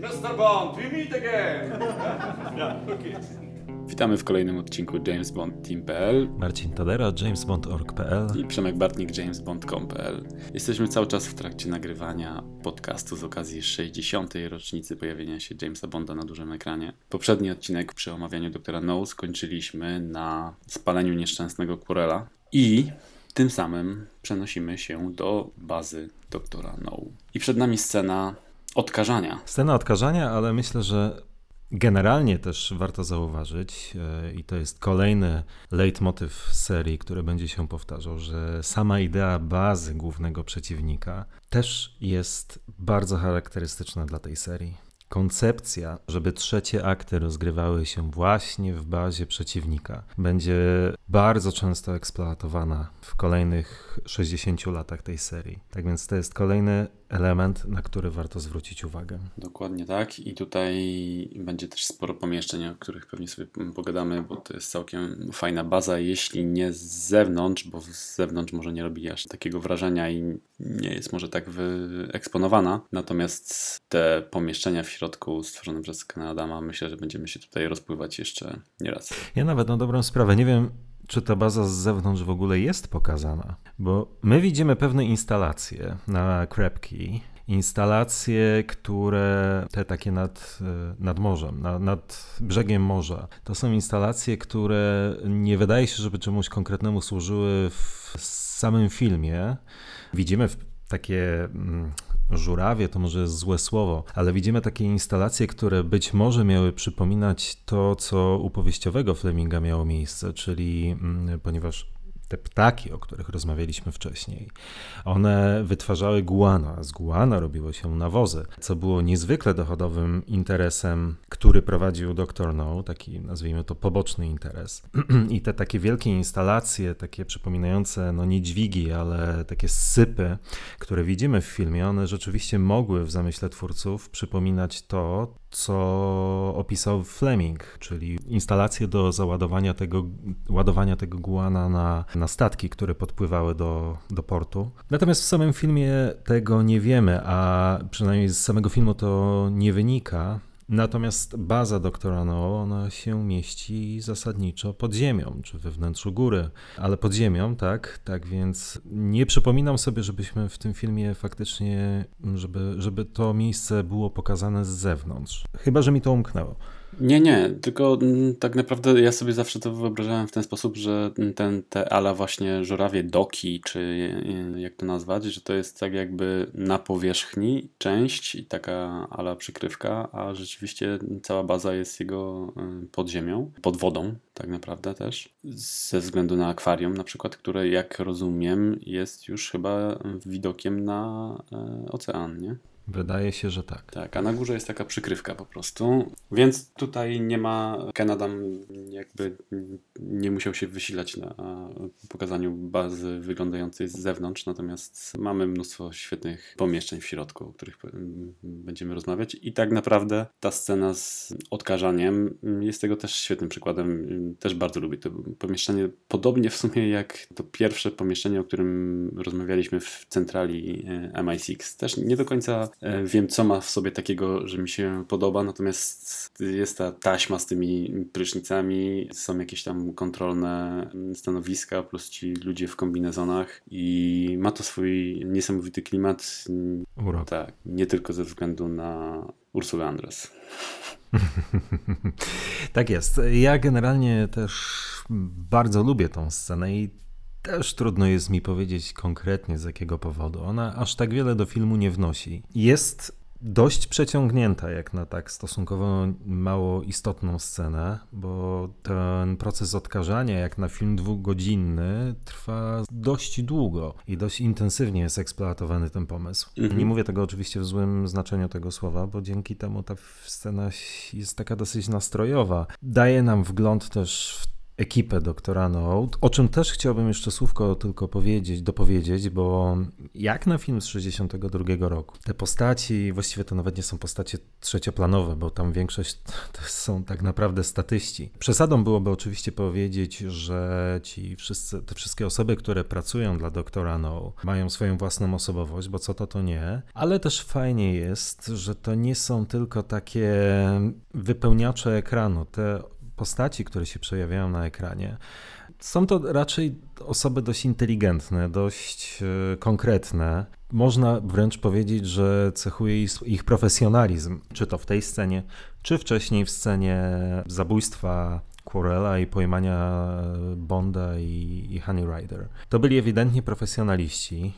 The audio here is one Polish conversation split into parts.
Mr. Bond, we meet again! yeah, okay. Witamy w kolejnym odcinku James Bond Team.pl Marcin Tadera, jamesbond.org.pl i Przemek Bartnik, jamesbond.com.pl. Jesteśmy cały czas w trakcie nagrywania podcastu z okazji 60. rocznicy pojawienia się Jamesa Bonda na dużym ekranie. Poprzedni odcinek przy omawianiu doktora No skończyliśmy na spaleniu nieszczęsnego Querela i tym samym przenosimy się do bazy doktora No. I przed nami scena odkażania. Scena odkażania, ale myślę, że generalnie też warto zauważyć, e, i to jest kolejny leitmotyw serii, który będzie się powtarzał, że sama idea bazy głównego przeciwnika też jest bardzo charakterystyczna dla tej serii. Koncepcja, żeby trzecie akty rozgrywały się właśnie w bazie przeciwnika, będzie bardzo często eksploatowana w kolejnych 60 latach tej serii. Tak więc to jest kolejny element, na który warto zwrócić uwagę. Dokładnie tak. I tutaj będzie też sporo pomieszczeń, o których pewnie sobie pogadamy, bo to jest całkiem fajna baza, jeśli nie z zewnątrz, bo z zewnątrz może nie robi aż takiego wrażenia i nie jest może tak wyeksponowana. Natomiast te pomieszczenia w środku stworzone przez Kanadama, myślę, że będziemy się tutaj rozpływać jeszcze nieraz. Ja nawet na dobrą sprawę nie wiem, czy ta baza z zewnątrz w ogóle jest pokazana, bo my widzimy pewne instalacje na Krepki, instalacje, które te takie nad, nad morzem, nad, nad, brzegiem morza. To są instalacje, które nie wydaje się, żeby czemuś konkretnemu służyły w samym filmie. Widzimy takie mm, żurawie to może jest złe słowo, ale widzimy takie instalacje, które być może miały przypominać to, co u powieściowego Fleminga miało miejsce, czyli mm, ponieważ te ptaki, o których rozmawialiśmy wcześniej, one wytwarzały guano, a z guana robiło się nawozy, co było niezwykle dochodowym interesem, który prowadził Dr. No, taki nazwijmy to poboczny interes. I te takie wielkie instalacje, takie przypominające, no nie dźwigi, ale takie sypy, które widzimy w filmie, one rzeczywiście mogły w zamyśle twórców przypominać to, co opisał Fleming, czyli instalacje do załadowania tego, ładowania tego guana na, na statki, które podpływały do, do portu. Natomiast w samym filmie tego nie wiemy, a przynajmniej z samego filmu to nie wynika. Natomiast baza doktora No, ona się mieści zasadniczo pod ziemią, czy we wnętrzu góry, ale pod ziemią, tak, tak więc nie przypominam sobie, żebyśmy w tym filmie faktycznie, żeby, żeby to miejsce było pokazane z zewnątrz. Chyba, że mi to umknęło. Nie, nie, tylko mm, tak naprawdę ja sobie zawsze to wyobrażałem w ten sposób, że ten, te ala właśnie żurawie doki, czy jak to nazwać, że to jest tak jakby na powierzchni część i taka ala przykrywka, a rzeczywiście cała baza jest jego y, pod ziemią, pod wodą tak naprawdę też, ze względu na akwarium na przykład, które jak rozumiem jest już chyba widokiem na e, ocean, nie? Wydaje się, że tak. Tak, a na górze jest taka przykrywka po prostu. Więc tutaj nie ma. Kanadam jakby nie musiał się wysilać na pokazaniu bazy wyglądającej z zewnątrz, natomiast mamy mnóstwo świetnych pomieszczeń w środku, o których będziemy rozmawiać. I tak naprawdę ta scena z odkażaniem jest tego też świetnym przykładem. Też bardzo lubię to pomieszczenie. Podobnie w sumie jak to pierwsze pomieszczenie, o którym rozmawialiśmy w centrali e, MI6. Też nie do końca wiem, co ma w sobie takiego, że mi się podoba, natomiast jest ta taśma z tymi prysznicami, są jakieś tam kontrolne stanowiska, plus ci ludzie w kombinezonach i ma to swój niesamowity klimat. Urok. Tak, nie tylko ze względu na Ursula Andres. tak jest. Ja generalnie też bardzo lubię tą scenę i też trudno jest mi powiedzieć konkretnie z jakiego powodu. Ona aż tak wiele do filmu nie wnosi. Jest dość przeciągnięta jak na tak stosunkowo mało istotną scenę, bo ten proces odkażania jak na film dwugodzinny trwa dość długo i dość intensywnie jest eksploatowany ten pomysł. Mhm. Nie mówię tego oczywiście w złym znaczeniu tego słowa, bo dzięki temu ta scena jest taka dosyć nastrojowa. Daje nam wgląd też w ekipę doktora No, o czym też chciałbym jeszcze słówko tylko powiedzieć, dopowiedzieć, bo jak na film z 62 roku, te postaci, właściwie to nawet nie są postacie trzecioplanowe, bo tam większość to są tak naprawdę statyści. Przesadą byłoby oczywiście powiedzieć, że ci wszyscy, te wszystkie osoby, które pracują dla doktora No, mają swoją własną osobowość, bo co to to nie, ale też fajnie jest, że to nie są tylko takie wypełniacze ekranu. Te postaci, które się przejawiają na ekranie, są to raczej osoby dość inteligentne, dość e, konkretne. Można wręcz powiedzieć, że cechuje ich profesjonalizm, czy to w tej scenie, czy wcześniej w scenie zabójstwa Quarella i pojmania Bonda i, i Honey Rider. To byli ewidentnie profesjonaliści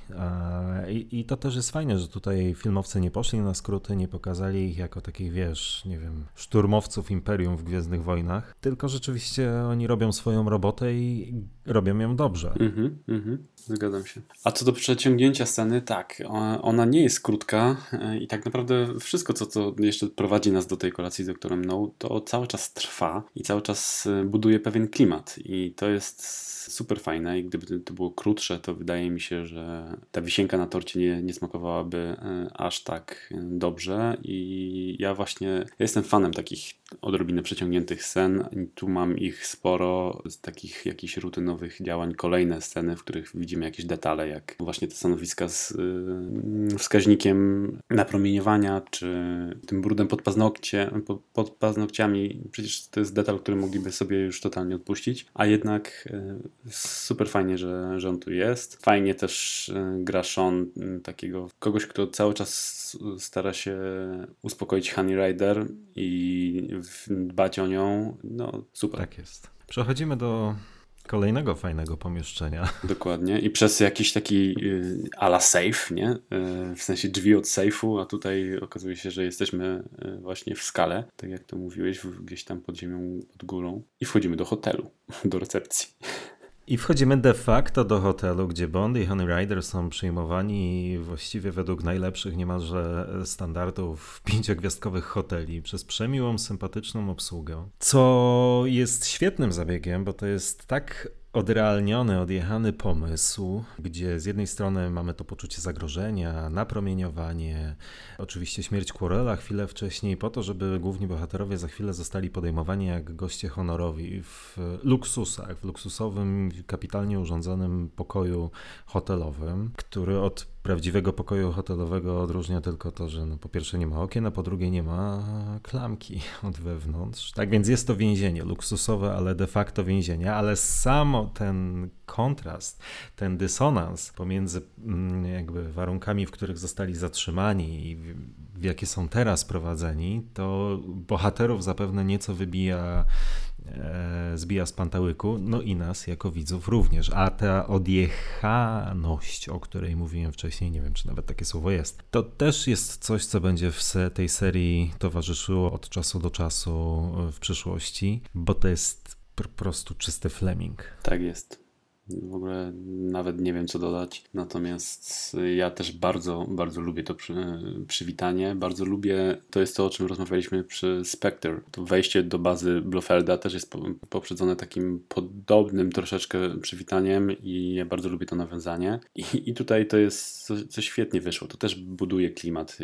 i, i, to też jest fajne, że tutaj filmowcy nie poszli na skróty, nie pokazali ich jako takich, wiesz, nie wiem, szturmowców Imperium w Gwiezdnych Wojnach, tylko rzeczywiście oni robią swoją robotę i robią ją dobrze. Mhm, mhm. Zgadzam się. A co do przeciągnięcia sceny, tak, ona nie jest krótka e, i tak naprawdę wszystko, co to jeszcze prowadzi nas do tej kolacji z doktorem No, to cały czas trwa i cały czas e, buduje pewien klimat i to jest super fajne i gdyby to było krótsze, to wydaje mi się, że ta wisienka na torcie nie, nie smakowałaby e, aż tak dobrze i ja właśnie jestem fanem takich odrobinę przeciągniętych scen. Tu mam ich sporo z takich jakichś rutynowych działań. Kolejne sceny, w których widzimy jakieś detale, jak właśnie te stanowiska z yy, wskaźnikiem napromieniowania, czy tym brudem pod, paznokcie, pod, pod paznokciami. Przecież to jest detal, który mogliby sobie już totalnie odpuścić, a jednak yy, super fajnie, że, że on tu jest. Fajnie też yy, gra Sean, y, takiego kogoś, kto cały czas stara się uspokoić Honey Rider i dbać o nią, no super. Tak jest. Przechodzimy do kolejnego fajnego pomieszczenia. Dokładnie. I przez jakiś taki y, ala safe, nie? Y, w sensie drzwi od safe'u, a tutaj okazuje się, że jesteśmy y, właśnie w skale, tak jak to mówiłeś, gdzieś tam pod ziemią, pod górą. I wchodzimy do hotelu, do recepcji. I wchodzimy de facto do hotelu, gdzie Bond i Honey Rider są przyjmowani właściwie według najlepszych niemalże standardów pięciogwiazdkowych hoteli przez przemiłą, sympatyczną obsługę. Co jest świetnym zabiegiem, bo to jest tak odrealniony, odjechany pomysł, gdzie z jednej strony mamy to poczucie zagrożenia, napromieniowanie, oczywiście śmierć Quarrella chwilę wcześniej, po to, żeby główni bohaterowie za chwilę zostali podejmowani jak goście honorowi w luksusach, w luksusowym, kapitalnie urządzonym pokoju hotelowym, który od prawdziwego pokoju hotelowego odróżnia tylko to, że no po pierwsze nie ma okien, a po drugie nie ma klamki od wewnątrz. Tak więc jest to więzienie luksusowe, ale de facto więzienie, ale samo ten kontrast, ten dysonans pomiędzy mm, jakby warunkami, w których zostali zatrzymani i w jakie są teraz prowadzeni, to bohaterów zapewne nieco wybija zbija z pantałyku, no i nas jako widzów również. A ta odjechaność, o której mówiłem wcześniej, nie wiem czy nawet takie słowo jest, to też jest coś, co będzie w tej serii towarzyszyło od czasu do czasu w przyszłości, bo to jest po prostu czysty Fleming. Tak jest. W ogóle nawet nie wiem, co dodać. Natomiast ja też bardzo, bardzo lubię to przy, przywitanie. Bardzo lubię, to jest to, o czym rozmawialiśmy przy Spectre. To wejście do bazy Blofelda też jest poprzedzone takim podobnym troszeczkę przywitaniem i ja bardzo lubię to nawiązanie. I, i tutaj to jest, co, co świetnie wyszło. To też buduje klimat.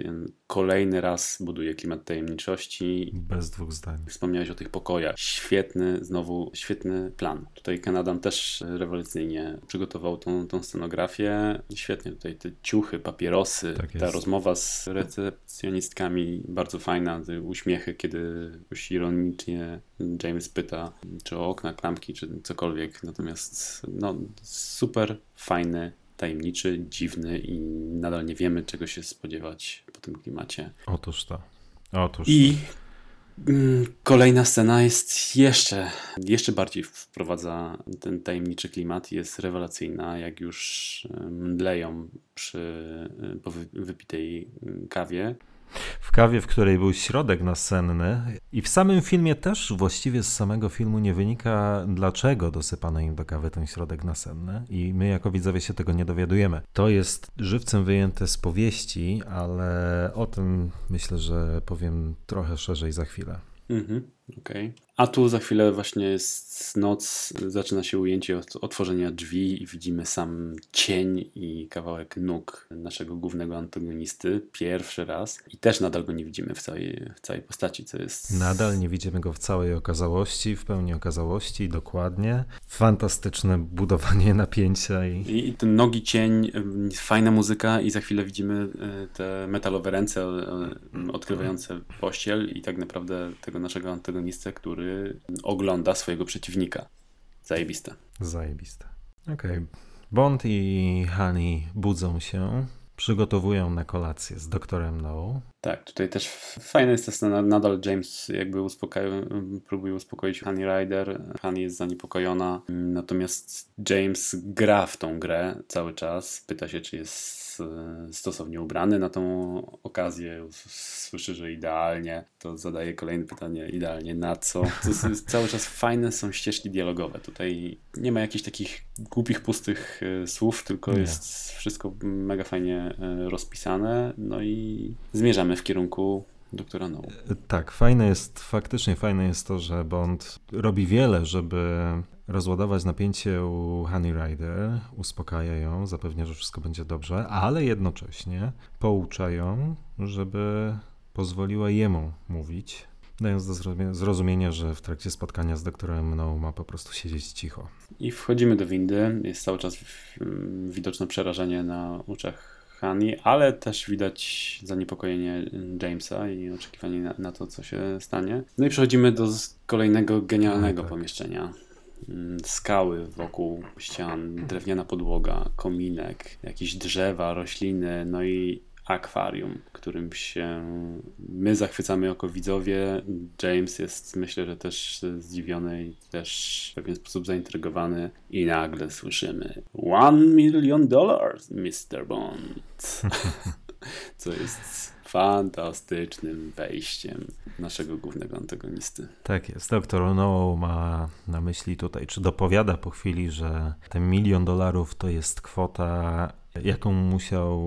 Kolejny raz buduje klimat tajemniczości. Bez dwóch zdań. Wspomniałeś o tych pokojach. Świetny, znowu świetny plan. Tutaj Kanadam też rewelacyjnie przygotował tą, tą scenografię. Świetnie tutaj te ciuchy, papierosy, tak ta rozmowa z recepcjonistkami bardzo fajna, te uśmiechy, kiedy już ironicznie James pyta, czy o okna, klamki, czy cokolwiek. Natomiast no, super fajny tajemniczy, dziwny i nadal nie wiemy, czego się spodziewać po tym klimacie. Otóż to. Otóż I kolejna scena jest jeszcze, jeszcze bardziej wprowadza ten tajemniczy klimat, jest rewelacyjna, jak już mdleją przy po wypitej kawie. W kawie, w której był środek nasenny i w samym filmie też właściwie z samego filmu nie wynika, dlaczego dosypano im do kawy ten środek nasenny i my jako widzowie się tego nie dowiadujemy. To jest żywcem wyjęte z powieści, ale o tym myślę, że powiem trochę szerzej za chwilę. Mhm. Okay. A tu za chwilę właśnie jest noc, zaczyna się ujęcie od otworzenia drzwi i widzimy sam cień i kawałek nóg naszego głównego antagonisty pierwszy raz. I też nadal go nie widzimy w całej, w całej postaci, co jest... Nadal nie widzimy go w całej okazałości, w pełni okazałości, dokładnie. Fantastyczne budowanie napięcia i... I, i ten nogi cień, fajna muzyka i za chwilę widzimy e, te metalowe ręce e, odkrywające pościel i tak naprawdę tego naszego antagonistę, który ogląda swojego przeciwnika. Zajebiste. Zajebiste. Okej. Okay. Bond i Honey budzą się, przygotowują na kolację z doktorem No. Tak, tutaj też fajne jest to, że nadal James jakby uspokaja, próbuje uspokoić Honey Rider. Honey jest zaniepokojona, natomiast James gra w tą grę cały czas. Pyta się, czy jest E, stosownie ubrany na tą okazję, słyszy, że idealnie, to zadaje kolejne pytanie, idealnie na co? To jest, cały czas fajne są ścieżki dialogowe. Tutaj nie ma jakichś takich głupich, pustych e, słów, tylko nie. jest wszystko mega fajnie e, rozpisane, no i zmierzamy w kierunku doktora No. Tak, fajne jest, faktycznie fajne jest to, że Bond robi wiele, żeby rozładować napięcie u Honey Rider, uspokaja ją, zapewnia, że wszystko będzie dobrze, ale jednocześnie poucza ją, żeby pozwoliła jemu mówić, dając do zrozumienia, że w trakcie spotkania z doktorem No ma po prostu siedzieć cicho. I wchodzimy do windy, jest cały czas widoczne przerażenie na oczach Hani, ale też widać zaniepokojenie Jamesa i oczekiwanie na, na, to, co się stanie. No i przechodzimy do kolejnego genialnego tak. pomieszczenia. Mm, skały wokół ścian, drewniana podłoga, kominek, jakieś drzewa, rośliny, no i akwarium, którym się my zachwycamy jako widzowie. James jest myślę, że też zdziwiony i też w pewien sposób zaintrygowany i nagle słyszymy One million dollars, Mr. Bond. Co jest fantastycznym wejściem naszego głównego antagonisty. Tak jest. Doktor No ma na myśli tutaj, czy dopowiada po chwili, że ten milion dolarów to jest kwota jaką musiał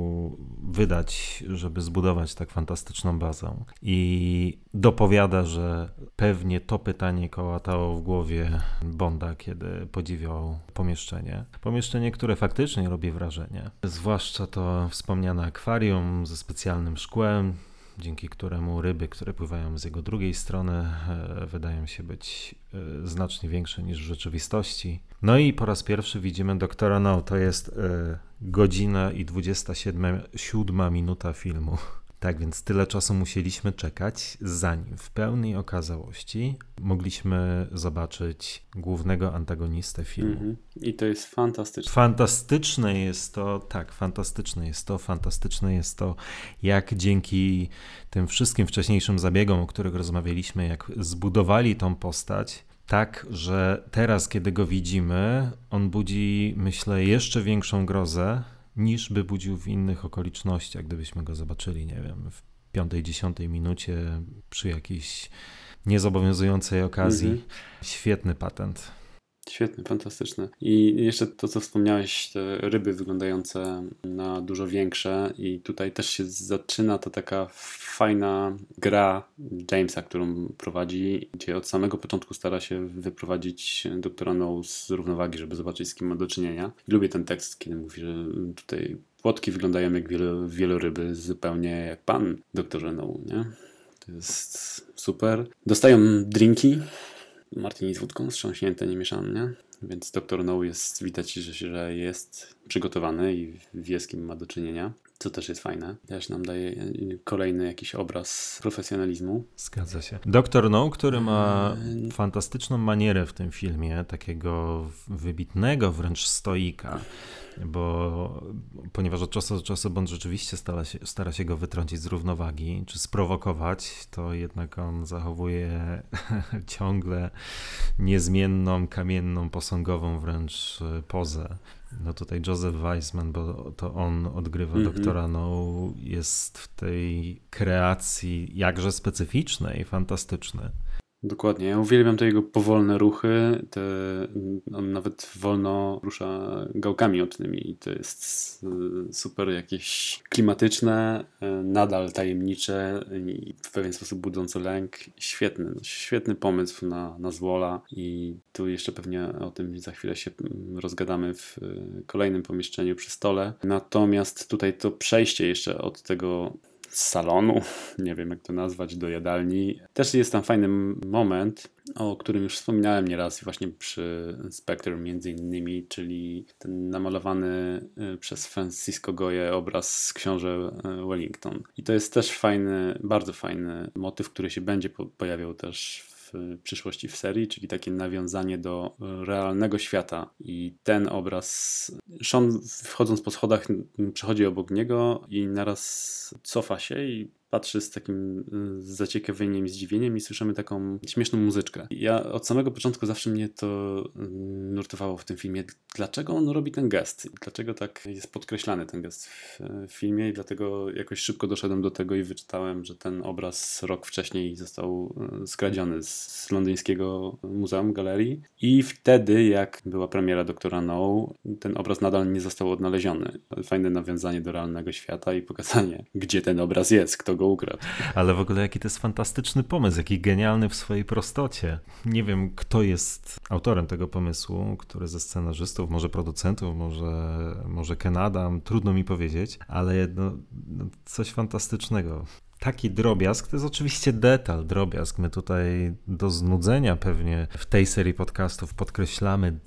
wydać, żeby zbudować tak fantastyczną bazę. I dopowiada, że pewnie to pytanie kołatało w głowie Bonda, kiedy podziwiał pomieszczenie. Pomieszczenie, które faktycznie robi wrażenie. Zwłaszcza to wspomniane akwarium ze specjalnym szkłem, dzięki któremu ryby, które pływają z jego drugiej strony, e, wydają się być e, znacznie większe niż w rzeczywistości. No i po raz pierwszy widzimy doktora No, to jest e, godzina i 27 7 minuta filmu. Tak więc tyle czasu musieliśmy czekać, zanim w pełnej okazałości mogliśmy zobaczyć głównego antagonistę filmu. Mm -hmm. I to jest fantastyczne. Fantastyczne jest to, tak, fantastyczne jest to, fantastyczne jest to, jak dzięki tym wszystkim wcześniejszym zabiegom, o których rozmawialiśmy, jak zbudowali tą postać, tak, że teraz, kiedy go widzimy, on budzi, myślę, jeszcze większą grozę niż by budził w innych okolicznościach, gdybyśmy go zobaczyli, nie wiem, w piątej, dziesiątej minucie przy jakiejś niezobowiązującej okazji. Mhm. Świetny patent. Świetny, fantastyczny. I jeszcze to, co wspomniałeś, te ryby wyglądające na dużo większe, i tutaj też się zaczyna ta taka fajna gra Jamesa, którą prowadzi, gdzie od samego początku stara się wyprowadzić doktora No z równowagi, żeby zobaczyć, z kim ma do czynienia. Lubię ten tekst, kiedy mówi, że tutaj płotki wyglądają jak wielo, wieloryby, zupełnie jak pan doktorze No, nie? To jest super. Dostają drinki martini z wódką, strząśnięte, nie mieszane, Więc doktor No jest, widać, że, że jest przygotowany i wie z kim ma do czynienia, co też jest fajne. Też nam daje kolejny jakiś obraz profesjonalizmu. Zgadza się. Doktor No, który ma eee, fantastyczną manierę w tym filmie, takiego wybitnego wręcz stoika bo ponieważ od czasu do czasu Bond rzeczywiście stara się, stara się go wytrącić z równowagi, czy sprowokować, to jednak on zachowuje ciągle niezmienną, kamienną, posągową wręcz e, pozę. No tutaj Joseph Weissman, bo to on odgrywa mm -hmm. doktora No, jest w tej kreacji jakże specyficznej, fantastyczny. Dokładnie. Ja uwielbiam te jego powolne ruchy. Te, on nawet wolno rusza gałkami ocznymi i to jest y, super jakieś klimatyczne, y, nadal tajemnicze i w pewien sposób budzące lęk. Świetny, świetny pomysł na, na Zwola i tu jeszcze pewnie o tym za chwilę się mm, rozgadamy w y, kolejnym pomieszczeniu przy stole. Natomiast tutaj to przejście jeszcze od tego z salonu, nie wiem jak to nazwać, do jadalni. Też jest tam fajny moment, o którym już wspominałem nieraz właśnie przy Spectre między innymi, czyli ten namalowany y, przez Francisco Goye obraz z książę y, Wellington. I to jest też fajny, bardzo fajny motyw, który się będzie pojawiał też przyszłości w serii, czyli takie nawiązanie do realnego świata. I ten obraz, Sean wchodząc po schodach, przechodzi obok niego i naraz cofa się i patrzy z takim y, zaciekawieniem, zdziwieniem i słyszymy taką śmieszną muzyczkę. Ja od samego początku zawsze mnie to y, nurtowało w tym filmie. Dlaczego on robi ten gest? Dlaczego tak jest podkreślany ten gest w filmie? I dlatego jakoś szybko doszedłem do tego i wyczytałem, że ten obraz rok wcześniej został y, skradziony z londyńskiego Muzeum Galerii. I wtedy, jak była premiera Doktora No, ten obraz nadal nie został odnaleziony. Fajne nawiązanie do realnego świata i pokazanie, gdzie ten obraz jest, kto go ukradł. Ale w ogóle jaki to jest fantastyczny pomysł, jaki genialny w swojej prostocie. Nie wiem, kto jest autorem tego pomysłu, który ze scenarzystów, może producentów, może, może Ken Adam, trudno mi powiedzieć, ale no, coś fantastycznego taki drobiazg, to jest oczywiście detal, drobiazg. My tutaj do znudzenia pewnie w tej serii podcastów podkreślamy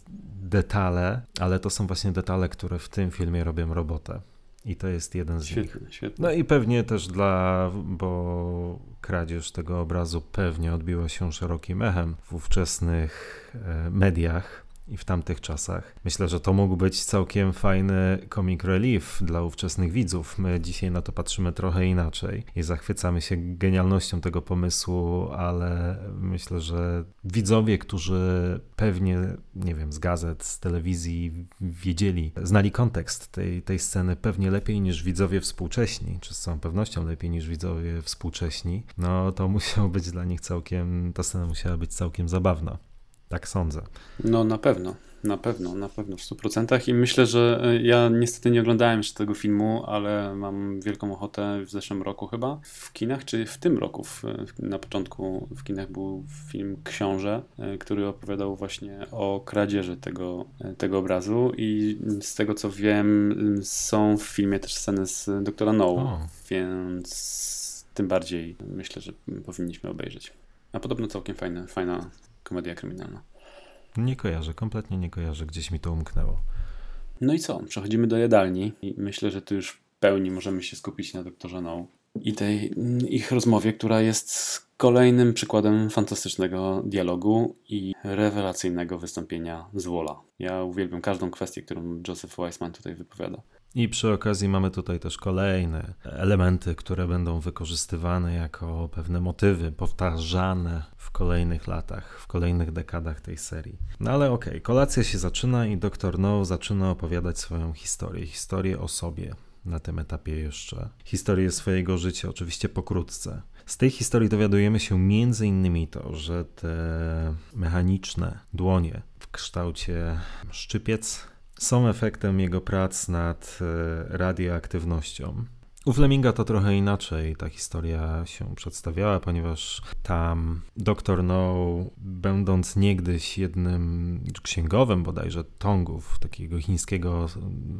detale, ale to są właśnie detale, które w tym filmie robią robotę. I to jest jeden z świetny, nich. Świetny. No i pewnie też dla, bo kradzież tego obrazu pewnie odbiła się szerokim echem w ówczesnych e, mediach i w tamtych czasach. Myślę, że to mógł być całkiem fajny comic relief dla ówczesnych widzów. My dzisiaj na to patrzymy trochę inaczej i zachwycamy się genialnością tego pomysłu, ale myślę, że widzowie, którzy pewnie, nie wiem, z gazet, z telewizji wiedzieli, znali kontekst tej, tej sceny pewnie lepiej niż widzowie współcześni, czy z całą pewnością lepiej niż widzowie współcześni, no to musiał być dla nich całkiem, ta scena musiała być całkiem zabawna. Tak sądzę. No na pewno. Na pewno, na pewno w 100%. I myślę, że e, ja niestety nie oglądałem jeszcze tego filmu, ale mam wielką ochotę w zeszłym roku chyba w kinach, czy w tym roku w, na początku w kinach był film Książę, e, który opowiadał właśnie o kradzieży tego, e, tego obrazu. I z tego co wiem, są w filmie też sceny z doktora No, o. więc tym bardziej myślę, że powinniśmy obejrzeć. A podobno całkiem fajna, fajna komedia kryminalna. Nie kojarzę, kompletnie nie kojarzę, gdzieś mi to umknęło. No i co? Przechodzimy do jadalni i myślę, że tu już w pełni możemy się skupić na doktorze No i tej ich rozmowie, która jest kolejnym przykładem fantastycznego dialogu i rewelacyjnego wystąpienia z Wola. Ja uwielbiam każdą kwestię, którą Joseph Weissman tutaj wypowiada. I przy okazji mamy tutaj też kolejne elementy, które będą wykorzystywane jako pewne motywy, powtarzane w kolejnych latach, w kolejnych dekadach tej serii. No ale okej, okay, kolacja się zaczyna i dr No zaczyna opowiadać swoją historię, historię o sobie na tym etapie jeszcze, historię swojego życia, oczywiście pokrótce. Z tej historii dowiadujemy się między innymi to, że te mechaniczne dłonie w kształcie szczypiec są efektem jego prac nad e, radioaktywnością. U Fleminga to trochę inaczej ta historia się przedstawiała, ponieważ tam doktor No, będąc niegdyś jednym księgowym bodajże tongów takiego chińskiego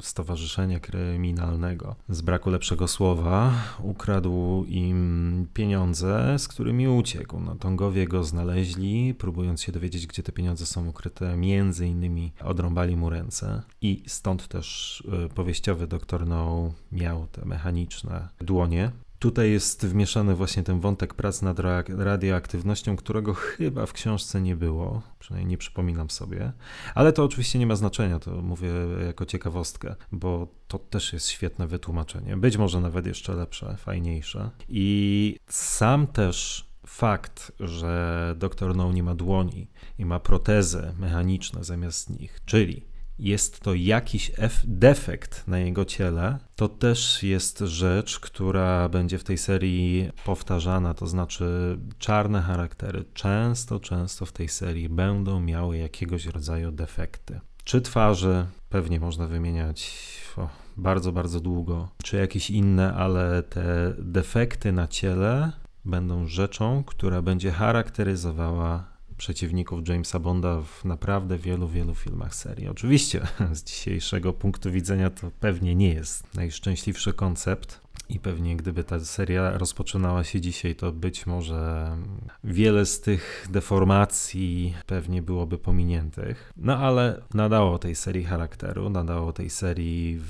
stowarzyszenia kryminalnego, z braku lepszego słowa, ukradł im pieniądze, z którymi uciekł. No, tongowie go znaleźli, próbując się dowiedzieć, gdzie te pieniądze są ukryte, między innymi odrąbali mu ręce i stąd też y, powieściowy doktor No miał te mechaniczne dłonie. Tutaj jest wmieszany właśnie ten wątek prac nad radioaktywnością, którego chyba w książce nie było, przynajmniej nie przypominam sobie. Ale to oczywiście nie ma znaczenia, to mówię jako ciekawostkę, bo to też jest świetne wytłumaczenie. Być może nawet jeszcze lepsze, fajniejsze. I sam też fakt, że doktor No nie ma dłoni i ma protezy mechaniczne zamiast nich, czyli jest to jakiś defekt na jego ciele, to też jest rzecz, która będzie w tej serii powtarzana, to znaczy czarne charaktery. Często, często w tej serii będą miały jakiegoś rodzaju defekty. Czy twarzy, pewnie można wymieniać o, bardzo, bardzo długo, czy jakieś inne, ale te defekty na ciele będą rzeczą, która będzie charakteryzowała przeciwników Jamesa Bonda w naprawdę wielu, wielu filmach serii. Oczywiście z dzisiejszego punktu widzenia to pewnie nie jest najszczęśliwszy koncept. I pewnie gdyby ta seria rozpoczynała się dzisiaj, to być może wiele z tych deformacji pewnie byłoby pominiętych. No ale nadało tej serii charakteru, nadało tej serii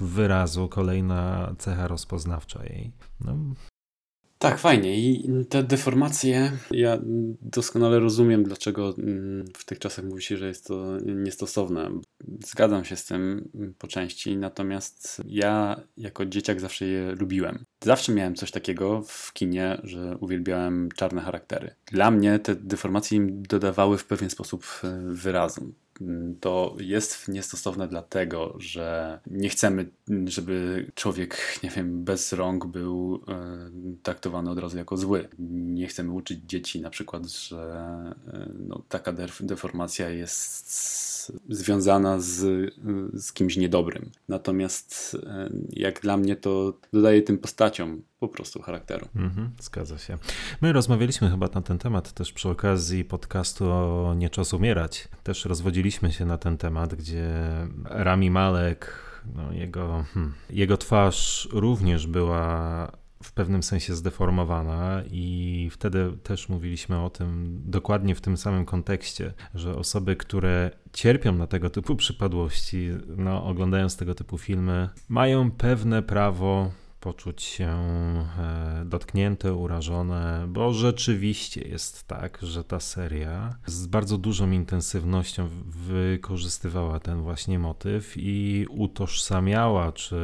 wyrazu, kolejna cecha rozpoznawcza jej. No, tak, fajnie. I te deformacje, ja doskonale rozumiem, dlaczego mm, w tych czasach mówi się, że jest to niestosowne. Zgadzam się z tym po części, natomiast ja jako dzieciak zawsze je lubiłem. Zawsze miałem coś takiego w kinie, że uwielbiałem czarne charaktery. Dla mnie te deformacje im dodawały w pewien sposób e, wyrazu to jest niestosowne dlatego, że nie chcemy, żeby człowiek, nie wiem, bez rąk był e, traktowany od razu jako zły. Nie chcemy uczyć dzieci na przykład, że e, no, taka deformacja jest związana z, z kimś niedobrym. Natomiast e, jak dla mnie to dodaje tym postaciom po prostu charakteru. Mhm, zgadza się. My rozmawialiśmy chyba na ten temat też przy okazji podcastu o Nie czas umierać. Też rozwodziliśmy się na ten temat, gdzie Rami Malek, no jego, hmm, jego twarz również była w pewnym sensie zdeformowana i wtedy też mówiliśmy o tym dokładnie w tym samym kontekście, że osoby, które cierpią na tego typu przypadłości, no, oglądając tego typu filmy, mają pewne prawo poczuć się e, dotknięte, urażone, bo rzeczywiście jest tak, że ta seria z bardzo dużą intensywnością wykorzystywała ten właśnie motyw i utożsamiała, czy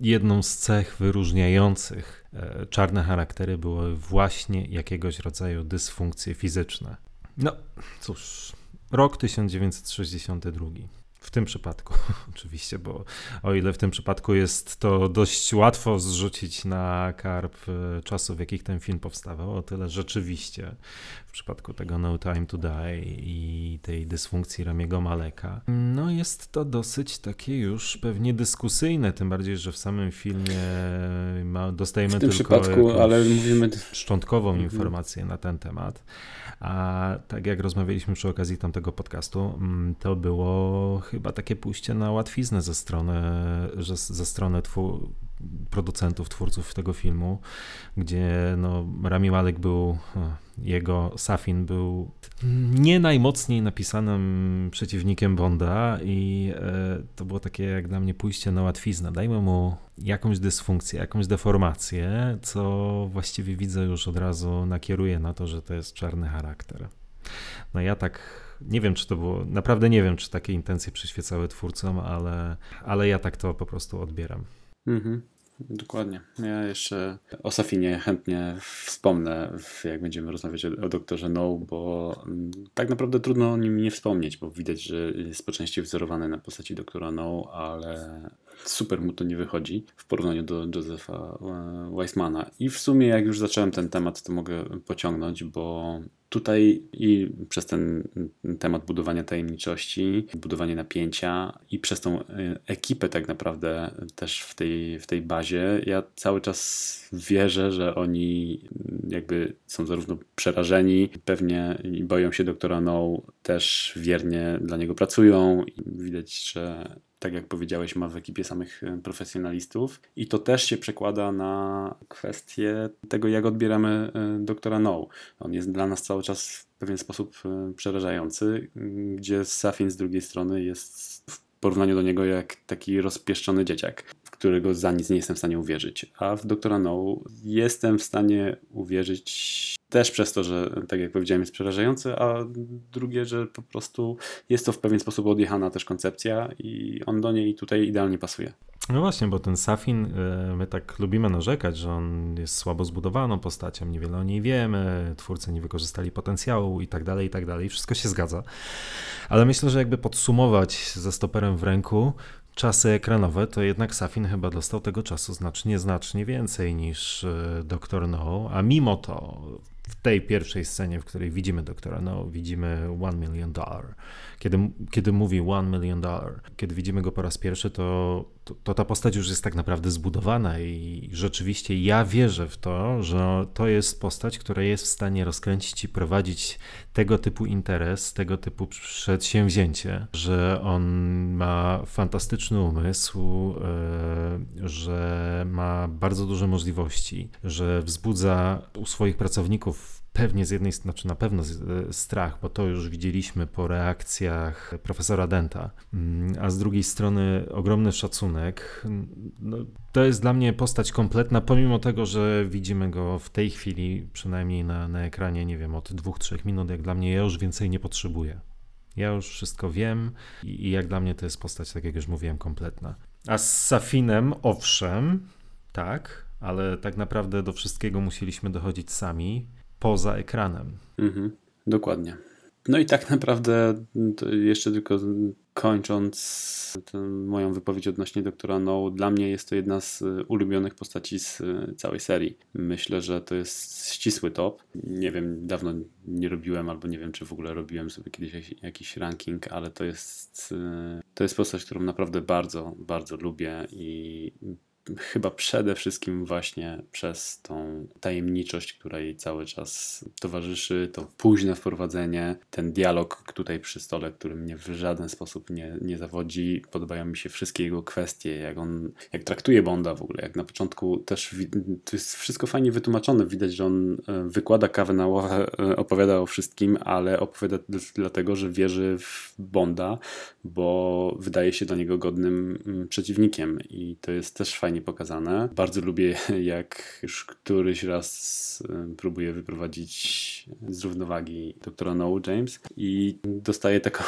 jedną z cech wyróżniających e, czarne charaktery były właśnie jakiegoś rodzaju dysfunkcje fizyczne. No cóż, rok 1962. W tym przypadku, oczywiście, bo o ile w tym przypadku jest to dość łatwo zrzucić na karp e, czasów, w jakich ten film powstawał, o tyle rzeczywiście przypadku tego No Time to Die i tej dysfunkcji Ramiego Maleka, no jest to dosyć takie już pewnie dyskusyjne, tym bardziej, że w samym filmie ma, dostajemy w tym tylko przypadku, ale mówimy szczątkową mhm. informację na ten temat. A tak jak rozmawialiśmy przy okazji tamtego podcastu, mm, to było chyba takie pójście na łatwiznę ze strony, ze strony twu, producentów, twórców tego filmu, gdzie no, Rami Malek był, jego Safin był nie najmocniej napisanym przeciwnikiem Bonda i e, to było takie jak dla mnie pójście na łatwiznę. Dajmy mu jakąś dysfunkcję, jakąś deformację, co właściwie widzę już od razu nakieruje na to, że to jest czarny charakter. No ja tak nie wiem, czy to było, naprawdę nie wiem, czy takie intencje przyświecały twórcom, ale, ale ja tak to po prostu odbieram. Mhm. Dokładnie. Ja jeszcze o Safinie chętnie wspomnę, jak będziemy rozmawiać o, doktorze No, bo mm, tak naprawdę trudno o nim nie wspomnieć, bo widać, że jest po części wzorowany na postaci doktora No, ale super mu to nie wychodzi w porównaniu do Josepha e, Weissmana. I w sumie, jak już zacząłem ten temat, to mogę pociągnąć, bo tutaj i przez ten temat budowania tajemniczości, budowanie napięcia i przez tą e, ekipę tak naprawdę też w tej, w tej bazie, ja cały czas wierzę, że oni jakby są zarówno przerażeni, pewnie boją się doktora No, też wiernie dla niego pracują i widać, że tak jak powiedziałeś, ma w ekipie samych e, profesjonalistów i to też się przekłada na kwestię tego, jak odbieramy e, doktora No. On jest dla nas cały czas w pewien sposób e, przerażający, gdzie Safin z drugiej strony jest w porównaniu do niego jak taki rozpieszczony dzieciak, którego za nic nie jestem w stanie uwierzyć. A w doktora No jestem w stanie uwierzyć też przez to, że tak jak powiedziałem jest przerażający, a drugie, że po prostu jest to w pewien sposób odjechana też koncepcja i on do niej tutaj idealnie pasuje. No właśnie, bo ten Safin, e, my tak lubimy narzekać, że on jest słabo zbudowaną postacią, niewiele o niej wiemy, twórcy nie wykorzystali potencjału i tak dalej, i tak dalej. Wszystko się zgadza. Ale myślę, że jakby podsumować ze stoperem w ręku, czasy ekranowe, to jednak Safin chyba dostał tego czasu znacznie, znacznie więcej niż e, Dr. No, a mimo to w tej pierwszej scenie, w której widzimy doktora No, widzimy One Million Dollar. Kiedy, kiedy mówi One Million Dollar, kiedy widzimy go po raz pierwszy, to, to, to, ta postać już jest tak naprawdę zbudowana i rzeczywiście ja wierzę w to, że to jest postać, która jest w stanie rozkręcić i prowadzić tego typu interes, tego typu przedsięwzięcie, że on ma fantastyczny umysł, yy, że ma bardzo duże możliwości, że wzbudza u swoich pracowników pewnie z jednej strony, znaczy na pewno e, strach, bo to już widzieliśmy po reakcjach profesora Denta, mm, a z drugiej strony ogromny szacunek. No, to jest dla mnie postać kompletna, pomimo tego, że widzimy go w tej chwili, przynajmniej na, na ekranie, nie wiem, od dwóch, trzech minut, jak dla mnie ja już więcej nie potrzebuję. Ja już wszystko wiem i, i jak dla mnie to jest postać, tak jak już mówiłem, kompletna. A z Safinem, owszem, tak, ale tak naprawdę do wszystkiego musieliśmy dochodzić sami poza ekranem. Mhm, dokładnie. No i tak naprawdę jeszcze tylko kończąc moją wypowiedź odnośnie doktora No, dla mnie jest to jedna z ulubionych postaci z całej serii. Myślę, że to jest ścisły top. Nie wiem, dawno nie robiłem, albo nie wiem, czy w ogóle robiłem sobie kiedyś jakiś ranking, ale to jest, to jest postać, którą naprawdę bardzo, bardzo lubię i chyba przede wszystkim właśnie przez tą tajemniczość, która jej cały czas towarzyszy, to późne wprowadzenie, ten dialog tutaj przy stole, który mnie w żaden sposób nie, nie zawodzi. Podobają mi się wszystkie jego kwestie, jak on, jak traktuje Bonda w ogóle, jak na początku też, to jest wszystko fajnie wytłumaczone, widać, że on e, wykłada kawę na ławę, e, opowiada o wszystkim, ale opowiada dlatego, że wierzy w Bonda, bo wydaje się dla niego godnym mm, przeciwnikiem. I to jest też fajnie fajnie pokazane. Bardzo lubię, jak już któryś raz próbuję wyprowadzić z równowagi doktora No James i dostaję taką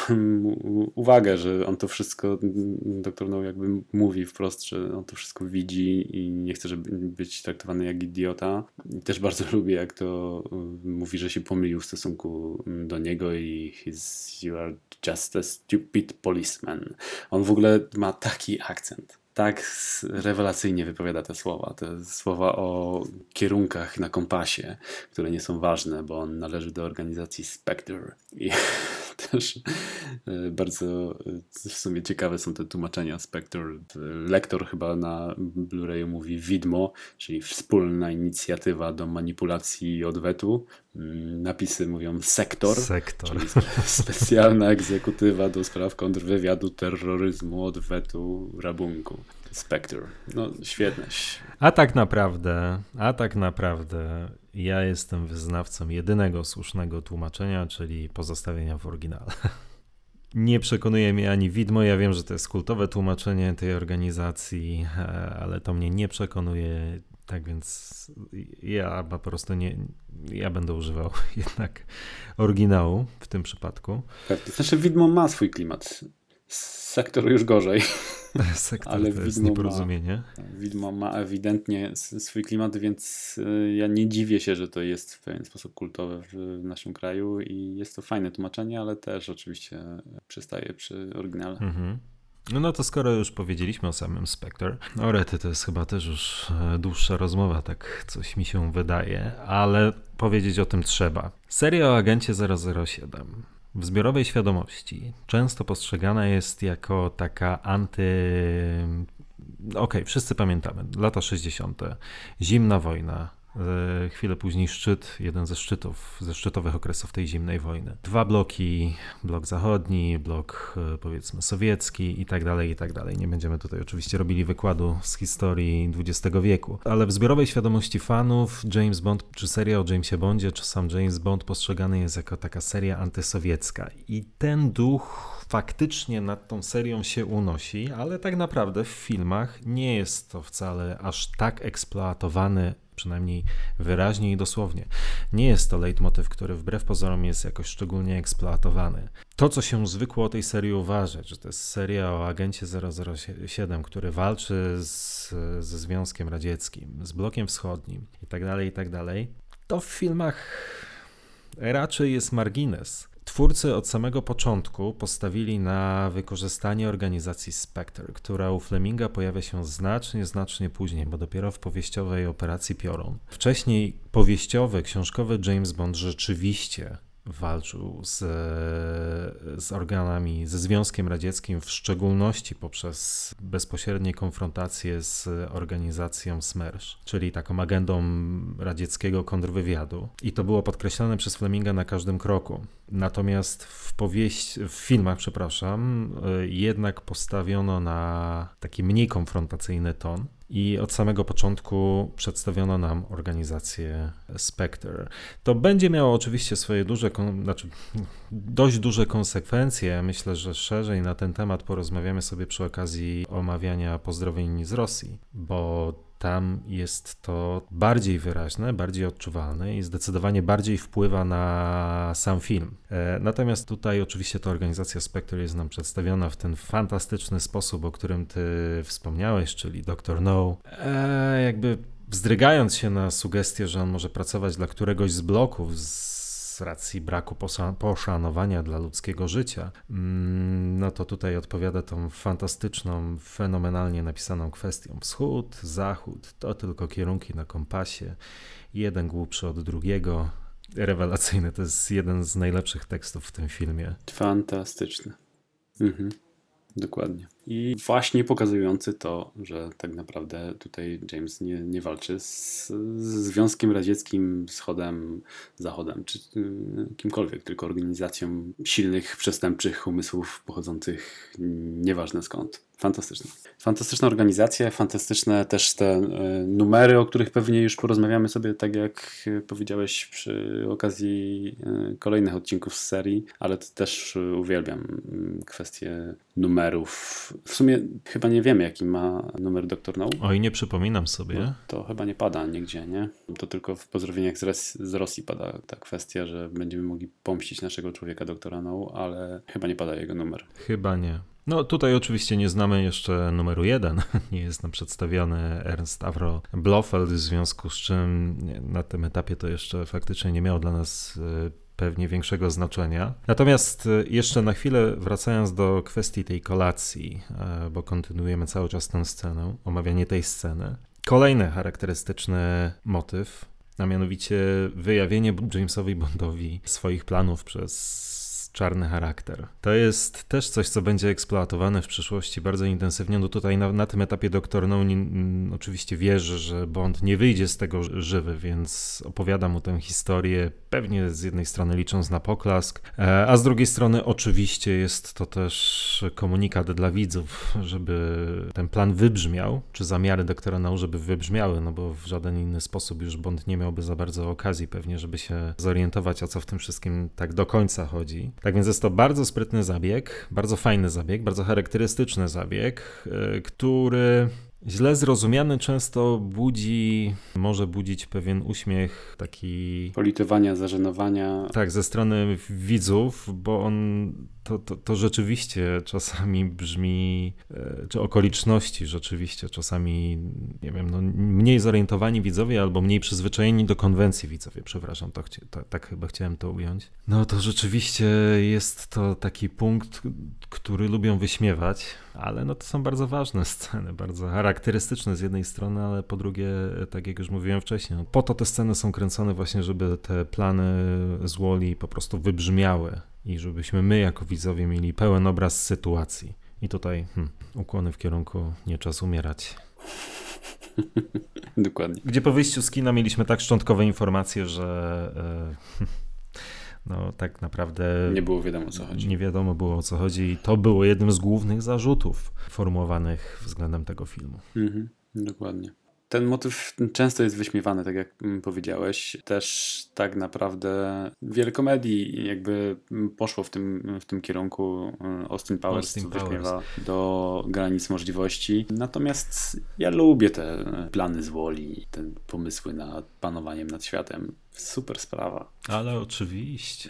uwagę, że on to wszystko, doktor No jakby mówi wprost, że on to wszystko widzi i nie chce żeby być traktowany jak idiota. I też bardzo lubię, jak to mówi, że się pomylił w stosunku do niego i he's, you are just a stupid policeman. On w ogóle ma taki akcent tak rewelacyjnie wypowiada te słowa. Te słowa o kierunkach na kompasie, które nie są ważne, bo on należy do organizacji Spectre. I też e, bardzo e, w sumie ciekawe są te tłumaczenia Spectre. Lektor chyba na Blu-rayu mówi widmo, czyli wspólna inicjatywa do manipulacji i odwetu. Mm, napisy mówią sektor, sektor. czyli specjalna egzekutywa do spraw kontrwywiadu, terroryzmu, odwetu, rabunku. Spectre. No świetne. A tak naprawdę, a tak naprawdę ja jestem wyznawcą jedynego słusznego tłumaczenia, czyli pozostawienia w oryginale. Nie przekonuje mnie ani widmo. Ja wiem, że to jest kultowe tłumaczenie tej organizacji, e, ale to mnie nie przekonuje. Tak więc ja po prostu nie, ja będę używał jednak oryginału w tym przypadku. Tak, to znaczy widmo ma swój klimat. Sektor już gorzej. Sektor ale to jest nieporozumienie. Ma, widmo ma ewidentnie swój klimat, więc y, ja nie dziwię się, że to jest w pewien sposób kultowe w naszym kraju i jest to fajne tłumaczenie, ale też oczywiście przystaje przy oryginale. Mhm. No, no to skoro już powiedzieliśmy o samym Spectre, o Rety to jest chyba też już e, dłuższa rozmowa, tak coś mi się wydaje, ale powiedzieć o tym trzeba. Seria o agencie 007 w zbiorowej świadomości często postrzegana jest jako taka anty. Okej, okay, wszyscy pamiętamy, lata 60., zimna wojna, chwilę później szczyt, jeden ze szczytów, ze szczytowych okresów tej zimnej wojny. Dwa bloki, blok zachodni, blok e, powiedzmy sowiecki i tak dalej, i tak dalej. Nie będziemy tutaj oczywiście robili wykładu z historii XX wieku, ale w zbiorowej świadomości fanów James Bond, czy seria o Jamesie Bondzie, czy sam James Bond postrzegany jest jako taka seria antysowiecka. I ten duch faktycznie nad tą serią się unosi, ale tak naprawdę w filmach nie jest to wcale aż tak eksploatowany przynajmniej wyraźnie i dosłownie. Nie jest to leitmotyw, który wbrew pozorom jest jakoś szczególnie eksploatowany. To, co się zwykło o tej serii uważać, że to jest seria o agencie 007, który walczy z, ze Związkiem Radzieckim, z blokiem wschodnim itd., tak itd., tak to w filmach raczej jest margines. Twórcy od samego początku postawili na wykorzystanie organizacji Spectre, która u Fleminga pojawia się znacznie, znacznie później, bo dopiero w powieściowej operacji Piorun. Wcześniej powieściowy, książkowy James Bond rzeczywiście walczył z, z organami, ze Związkiem Radzieckim, w szczególności poprzez bezpośrednie konfrontacje z organizacją SMERSZ, czyli taką agendą radzieckiego kontrwywiadu. I to było podkreślane przez Fleminga na każdym kroku. Natomiast w powieść, w filmach, przepraszam, jednak postawiono na taki mniej konfrontacyjny ton. I od samego początku przedstawiono nam organizację Spectre. To będzie miało oczywiście swoje duże, znaczy dość duże konsekwencje. Myślę, że szerzej na ten temat porozmawiamy sobie przy okazji omawiania pozdrowień z Rosji, bo tam jest to bardziej wyraźne, bardziej odczuwalne i zdecydowanie bardziej wpływa na sam film. E, natomiast tutaj oczywiście ta organizacja Spectre jest nam przedstawiona w ten fantastyczny sposób, o którym ty wspomniałeś, czyli Dr. No. E, jakby wzdrygając się na sugestię, że on może pracować dla któregoś z bloków z z racji braku poszanowania dla ludzkiego życia, mm, no to tutaj odpowiada tą fantastyczną, fenomenalnie napisaną kwestią. Wschód, zachód to tylko kierunki na kompasie, jeden głupszy od drugiego. Rewelacyjny, to jest jeden z najlepszych tekstów w tym filmie. Fantastyczny. Mhm. Dokładnie. I właśnie pokazujący to, że tak naprawdę tutaj James nie, nie walczy z, z Związkiem Radzieckim, Wschodem, Zachodem, czy y, kimkolwiek, tylko organizacją silnych, przestępczych umysłów pochodzących nieważne skąd. Fantastyczne. Fantastyczna organizacja, fantastyczne też te e, numery, o których pewnie już porozmawiamy sobie, tak jak powiedziałeś przy okazji e, kolejnych odcinków z serii, ale też uwielbiam mm, kwestię numerów. W sumie chyba nie wiemy, jaki ma numer Dr. No. Oj, nie przypominam sobie. No, to chyba nie pada nigdzie, nie? To tylko w pozdrowieniach z, z Rosji pada ta kwestia, że będziemy mogli pomścić naszego człowieka doktora No, ale chyba nie pada jego numer. Chyba nie. No tutaj oczywiście nie znamy jeszcze numeru jeden, nie jest nam przedstawiony Ernst Avro Blofeld, w związku z czym na tym etapie to jeszcze faktycznie nie miało dla nas e, pewnie większego znaczenia. Natomiast e, jeszcze na chwilę wracając do kwestii tej kolacji, e, bo kontynuujemy cały czas tę scenę, omawianie tej sceny. Kolejny charakterystyczny motyw, a mianowicie wyjawienie Jamesowi Bondowi swoich planów przez czarny charakter. To jest też coś, co będzie eksploatowane w przyszłości bardzo intensywnie. No tutaj na, na tym etapie doktor No oczywiście wierzy, że Bond nie wyjdzie z tego żywy, więc opowiada mu tę historię, pewnie z jednej strony licząc na poklask, e, a z drugiej strony oczywiście jest to też komunikat dla widzów, żeby ten plan wybrzmiał, czy zamiary doktora No, żeby wybrzmiały, no bo w żaden inny sposób już Bond nie miałby za bardzo okazji pewnie, żeby się zorientować, o co w tym wszystkim tak do końca chodzi. Tak więc jest to bardzo sprytny zabieg, bardzo fajny zabieg, bardzo charakterystyczny zabieg, e, który źle zrozumiany często budzi, może budzić pewien uśmiech, taki. Politowania, zażenowania. Tak, ze strony widzów, bo on to, to, to rzeczywiście czasami brzmi, e, czy okoliczności rzeczywiście czasami, nie wiem, no, mniej zorientowani widzowie albo mniej przyzwyczajeni do konwencji widzowie, przepraszam, to, to, tak chyba chciałem to ująć. No to rzeczywiście jest to taki punkt, który lubią wyśmiewać, ale no to są bardzo ważne sceny, bardzo charakterystyczne z jednej strony, ale po drugie, tak jak już mówiłem wcześniej, no, po to te sceny są kręcone właśnie, żeby te plany z Woli po prostu wybrzmiały i żebyśmy my jako widzowie mieli pełen obraz sytuacji. I tutaj hmm, ukłony w kierunku nie czas umierać. Dokładnie. Gdzie po wyjściu z kina mieliśmy tak szczątkowe informacje, że e, no tak naprawdę nie było wiadomo o co chodzi. Nie wiadomo było o co chodzi i to było jednym z głównych zarzutów formułowanych względem tego filmu. Mhm, dokładnie ten motyw często jest wyśmiewany, tak jak mm, powiedziałeś. Też tak naprawdę wiele komedii jakby poszło w tym, w tym kierunku. Y, Austin Powers, Austin Powers. wyśmiewa do granic możliwości. Natomiast ja lubię te plany z Woli, te pomysły nad panowaniem nad światem. Super sprawa. Ale oczywiście,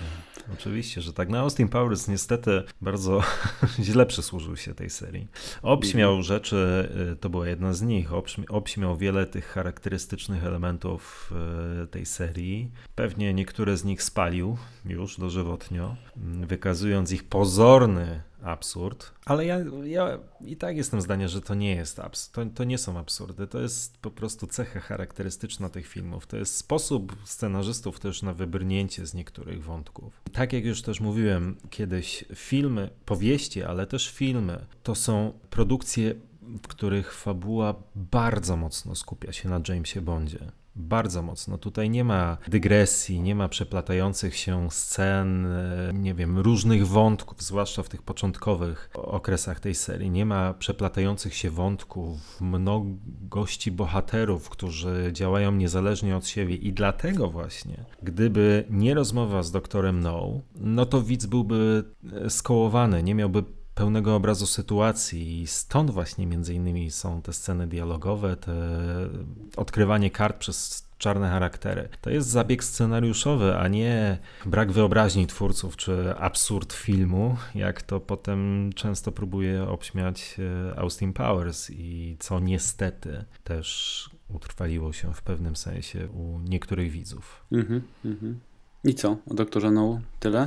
oczywiście, że tak. No Austin Powers niestety bardzo źle przysłużył się tej serii. Obśmiał rzeczy, y, to była jedna z nich, obśmi- obśmiał wiele tych charakterystycznych elementów y, tej serii. Pewnie niektóre z nich spalił już dożywotnio, mm, wykazując ich pozorny absurd, ale ja, ja i tak jestem zdania, że to nie jest abs- to, to nie są absurdy, to jest po prostu cecha charakterystyczna tych filmów, to jest sposób scenarzystów też na wybrnięcie z niektórych wątków. Tak jak już też mówiłem kiedyś, filmy, powieści, ale też filmy, to są produkcje, w których fabuła bardzo mocno skupia się na Jamesie Bondzie. Bardzo mocno. Tutaj nie ma dygresji, nie ma przeplatających się scen, e, nie wiem, różnych wątków, zwłaszcza w tych początkowych okresach tej serii. Nie ma przeplatających się wątków, mnogości bohaterów, którzy działają niezależnie od siebie. I dlatego właśnie, gdyby nie rozmowa z doktorem No, no to widz byłby e, skołowany, nie miałby pełnego obrazu sytuacji i stąd właśnie między innymi są te sceny dialogowe, te odkrywanie kart przez czarne charaktery. To jest zabieg scenariuszowy, a nie brak wyobraźni twórców czy absurd filmu, jak to potem często próbuje obśmiać e, Austin Powers i co niestety też utrwaliło się w pewnym sensie u niektórych widzów. Mhm, mhm. I co? O doktorze No tyle?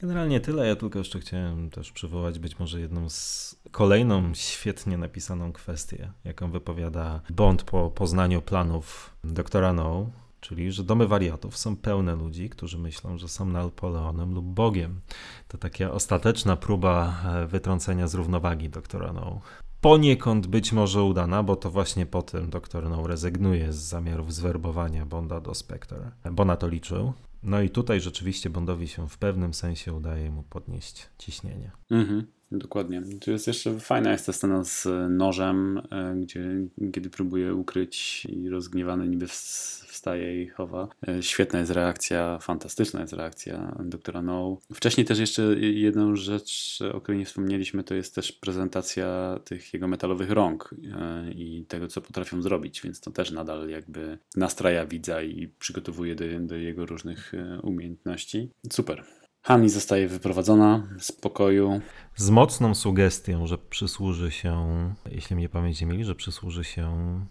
Generalnie tyle. Ja tylko jeszcze chciałem też przywołać być może jedną z kolejną świetnie napisaną kwestię, jaką wypowiada Bond po poznaniu planów doktora No, czyli że domy wariatów są pełne ludzi, którzy myślą, że są Napoleonem lub Bogiem. To taka ostateczna próba e, wytrącenia z równowagi doktora No. Poniekąd być może udana, bo to właśnie po tym doktor No rezygnuje z zamiarów zwerbowania Bonda do Spectre, bo na to liczył. No i tutaj rzeczywiście Bondowi się w pewnym sensie udaje mu podnieść ciśnienie. Mhm, dokładnie. Tu jest jeszcze fajna jest ta scena z nożem, e, gdzie kiedy próbuje ukryć i rozgniewany niby wstaje i chowa. E, Świetna jest reakcja, fantastyczna jest reakcja doktora No. Wcześniej też jeszcze jedną rzecz, o której nie wspomnieliśmy, to jest też prezentacja tych jego metalowych rąk e, i tego, co potrafią zrobić, więc to też nadal jakby nastraja widza i przygotowuje do, do jego różnych e, umiejętności. Super. Hani zostaje wyprowadzona z pokoju. Z mocną sugestią, że przysłuży się, jeśli mnie pamięć nie myli, że przysłuży się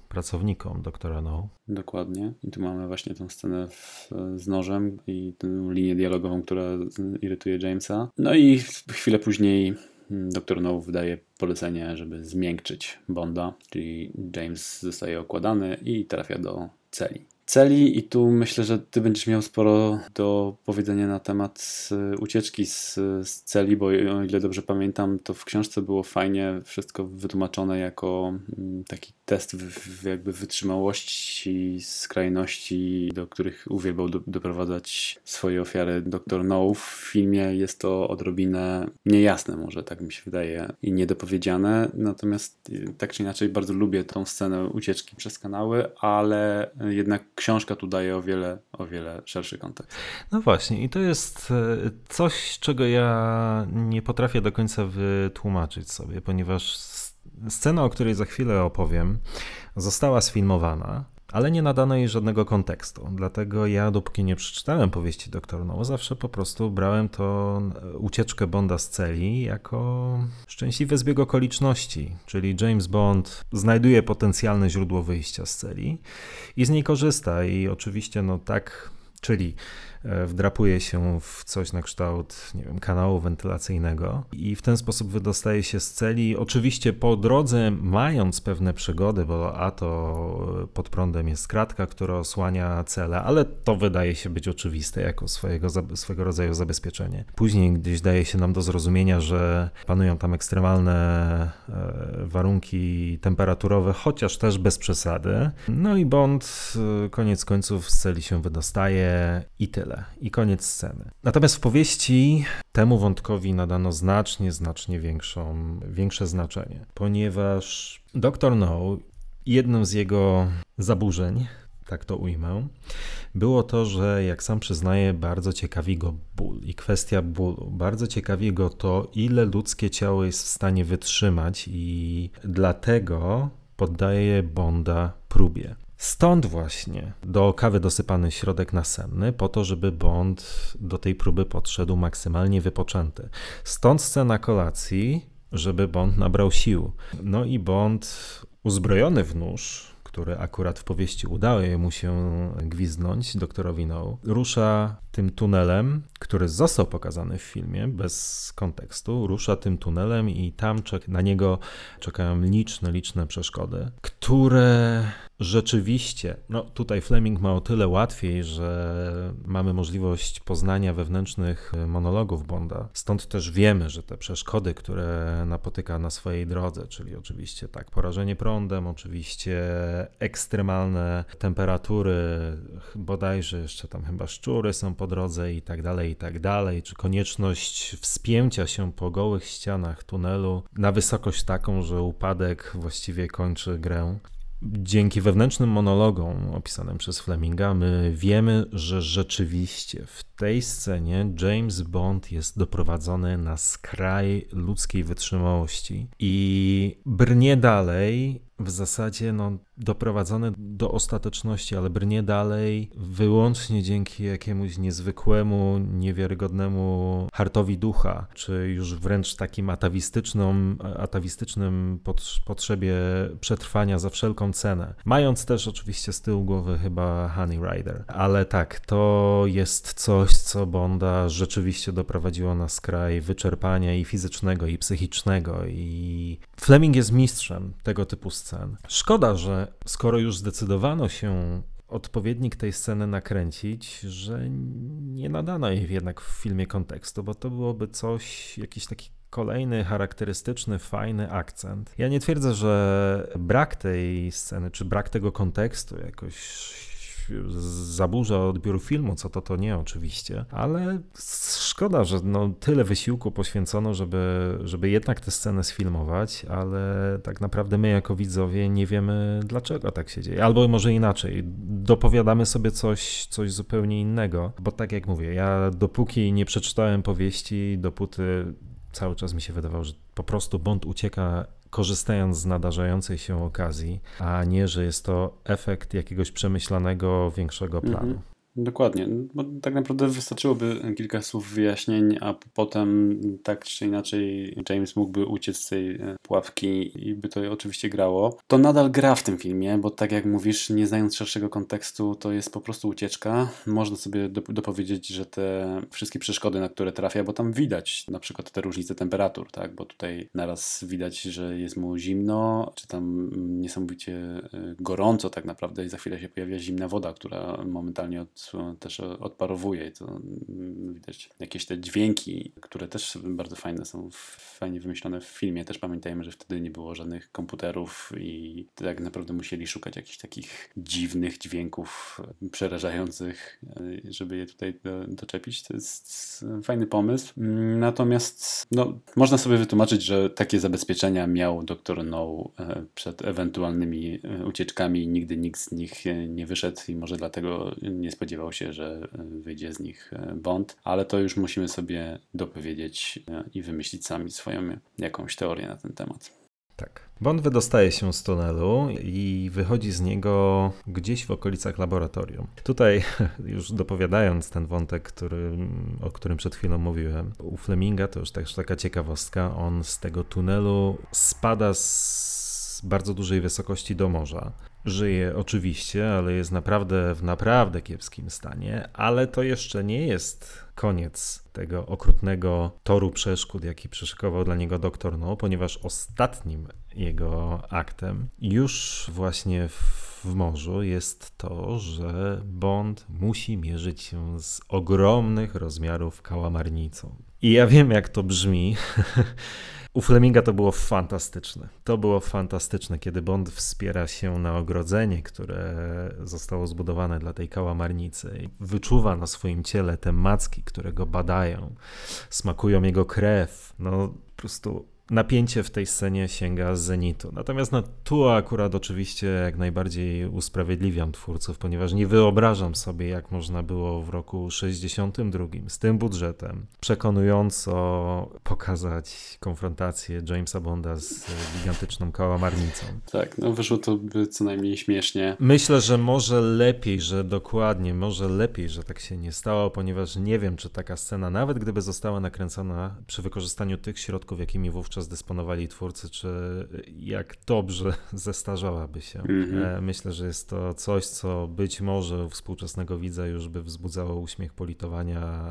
pracownikom doktora No. Dokładnie. I tu mamy właśnie tę scenę w, z nożem i tę linię dialogową, która irytuje Jamesa. No i chwilę później mm, doktor No wydaje polecenie, żeby zmiękczyć Bonda, czyli James zostaje okładany i trafia do celi. Celi i tu myślę, że ty będziesz miał sporo do powiedzenia na temat y, ucieczki z, z celi, bo o ile dobrze pamiętam, to w książce było fajnie wszystko wytłumaczone jako mm, taki test w, jakby wytrzymałości, skrajności, do których uwielbiał do, doprowadzać swoje ofiary dr No. W filmie jest to odrobinę niejasne może, tak mi się wydaje, i niedopowiedziane, natomiast y, tak czy inaczej bardzo lubię tą scenę ucieczki przez kanały, ale jednak książka tu daje o wiele, o wiele szerszy kontekst. No właśnie, i to jest e, coś, czego ja nie potrafię do końca wytłumaczyć sobie, ponieważ scena, o której za chwilę opowiem, została sfilmowana, ale nie nadano jej żadnego kontekstu. Dlatego ja, dopóki nie przeczytałem powieści Dr. No, zawsze po prostu brałem to e, ucieczkę Bonda z celi jako szczęśliwy zbieg okoliczności, czyli James Bond znajduje potencjalne źródło wyjścia z celi i z niej korzysta i oczywiście no tak, czyli wdrapuje się w coś na kształt, nie wiem, kanału wentylacyjnego i w ten sposób wydostaje się z celi. Oczywiście po drodze mając pewne przygody, bo a to pod prądem jest kratka, która osłania celę, ale to wydaje się być oczywiste jako swojego, swego rodzaju zabezpieczenie. Później gdzieś daje się nam do zrozumienia, że panują tam ekstremalne e, warunki temperaturowe, chociaż też bez przesady. No i Bond e, koniec końców z celi się wydostaje i tyle. I koniec sceny. Natomiast w powieści temu wątkowi nadano znacznie, znacznie większą, większe znaczenie, ponieważ Dr. No jednym z jego zaburzeń, tak to ujmę, było to, że jak sam przyznaje, bardzo ciekawi go ból i kwestia bólu. Bardzo ciekawi go to, ile ludzkie ciało jest w stanie wytrzymać, i dlatego poddaje Bonda próbie. Stąd właśnie do kawy dosypany środek nasenny, po to, żeby Bond do tej próby podszedł maksymalnie wypoczęty. Stąd scena kolacji, żeby Bond nabrał sił. No i Bond uzbrojony w nóż, który akurat w powieści udało mu się gwiznąć doktorowi No, rusza tym tunelem, który został pokazany w filmie bez kontekstu, rusza tym tunelem i tam na niego czekają liczne, liczne przeszkody, które rzeczywiście, no tutaj Fleming ma o tyle łatwiej, że mamy możliwość poznania wewnętrznych monologów Bonda. Stąd też wiemy, że te przeszkody, które napotyka na swojej drodze, czyli oczywiście tak, porażenie prądem, oczywiście ekstremalne temperatury, bodajże jeszcze tam chyba szczury są po drodze i tak dalej, i tak dalej, czy konieczność wspięcia się po gołych ścianach tunelu na wysokość taką, że upadek właściwie kończy grę. Dzięki wewnętrznym monologom opisanym przez Fleminga, my wiemy, że rzeczywiście w tej scenie James Bond jest doprowadzony na skraj ludzkiej wytrzymałości i brnie dalej, w zasadzie no, doprowadzony do ostateczności, ale brnie dalej wyłącznie dzięki jakiemuś niezwykłemu, niewiarygodnemu hartowi ducha, czy już wręcz takim atawistyczną, atawistycznym potrzebie przetrwania za wszelką cenę. Mając też oczywiście z tyłu głowy chyba Honey Rider. Ale tak, to jest coś, co Bonda rzeczywiście doprowadziło na skraj wyczerpania i fizycznego, i psychicznego. I Fleming jest mistrzem tego typu scen. Szkoda, że skoro już zdecydowano się odpowiednik tej sceny nakręcić, że nie nadano jej jednak w filmie kontekstu, bo to byłoby coś, jakiś taki kolejny charakterystyczny, fajny akcent. Ja nie twierdzę, że brak tej sceny, czy brak tego kontekstu jakoś zaburza odbiór filmu, co to to nie oczywiście, ale szkoda, że no, tyle wysiłku poświęcono, żeby, żeby jednak tę scenę sfilmować, ale tak naprawdę my jako widzowie nie wiemy dlaczego tak się dzieje. Albo może inaczej, dopowiadamy sobie coś, coś zupełnie innego, bo tak jak mówię, ja dopóki nie przeczytałem powieści, dopóty cały czas mi się wydawało, że po prostu Bond ucieka korzystając z nadarzającej się okazji, a nie, że jest to efekt jakiegoś przemyślanego, większego planu. -hmm. Dokładnie, bo tak naprawdę wystarczyłoby kilka słów wyjaśnień, a potem tak czy inaczej James mógłby uciec z tej e, pułapki i by to oczywiście grało. To nadal gra w tym filmie, bo tak jak mówisz, nie znając szerszego kontekstu, to jest po prostu ucieczka. Można sobie dopowiedzieć, że te wszystkie przeszkody, na które trafia, bo tam widać na przykład te różnice temperatur, tak, bo tutaj naraz widać, że jest mu zimno, czy tam niesamowicie e, gorąco tak naprawdę i za chwilę się pojawia zimna woda, która momentalnie od też odparowuje. To mm, widać jakieś te dźwięki, które też bardzo fajne są, fajnie wymyślone w filmie. Też pamiętajmy, że wtedy nie było żadnych komputerów i tak naprawdę musieli szukać jakichś takich dziwnych dźwięków przerażających, e, żeby je tutaj do, doczepić. To jest fajny pomysł. Natomiast no, można sobie wytłumaczyć, że takie zabezpieczenia miał dr No przed ewentualnymi e, ucieczkami. Nigdy nikt z nich nie wyszedł i może dlatego nie spodziewał spodziewał się, że e, wyjdzie z nich e, Bond, ale to już musimy sobie dopowiedzieć e, i wymyślić sami swoją jakąś teorię na ten temat. Tak. Bond wydostaje się z tunelu i wychodzi z niego gdzieś w okolicach laboratorium. Tutaj, już dopowiadając ten wątek, który, o którym przed chwilą mówiłem, u Fleminga to już też taka ciekawostka, on z tego tunelu spada z bardzo dużej wysokości do morza. Żyje oczywiście, ale jest naprawdę w naprawdę kiepskim stanie, ale to jeszcze nie jest koniec tego okrutnego toru przeszkód, jaki przeszykował dla niego doktor No, ponieważ ostatnim jego aktem już właśnie w morzu jest to, że Bond musi mierzyć się z ogromnych rozmiarów kałamarnicą. I ja wiem, jak to brzmi. U Fleminga to było fantastyczne. To było fantastyczne, kiedy Bond wspiera się na ogrodzenie, które zostało zbudowane dla tej kałamarnicy. Wyczuwa na swoim ciele te macki, które go badają, smakują jego krew. No po prostu napięcie w tej scenie sięga z zenitu. Natomiast no, tu akurat oczywiście jak najbardziej usprawiedliwiam twórców, ponieważ nie wyobrażam sobie, jak można było w roku 62 z tym budżetem przekonująco pokazać konfrontację Jamesa Bonda z gigantyczną kałamarnicą. Tak, no wyszło to by co najmniej śmiesznie. Myślę, że może lepiej, że dokładnie, może lepiej, że tak się nie stało, ponieważ nie wiem, czy taka scena, nawet gdyby została nakręcona przy wykorzystaniu tych środków, jakimi wówczas dysponowali twórcy, czy jak dobrze zestarzałaby się. Mm-hmm. Myślę, że jest to coś, co być może u współczesnego widza już by wzbudzało uśmiech politowania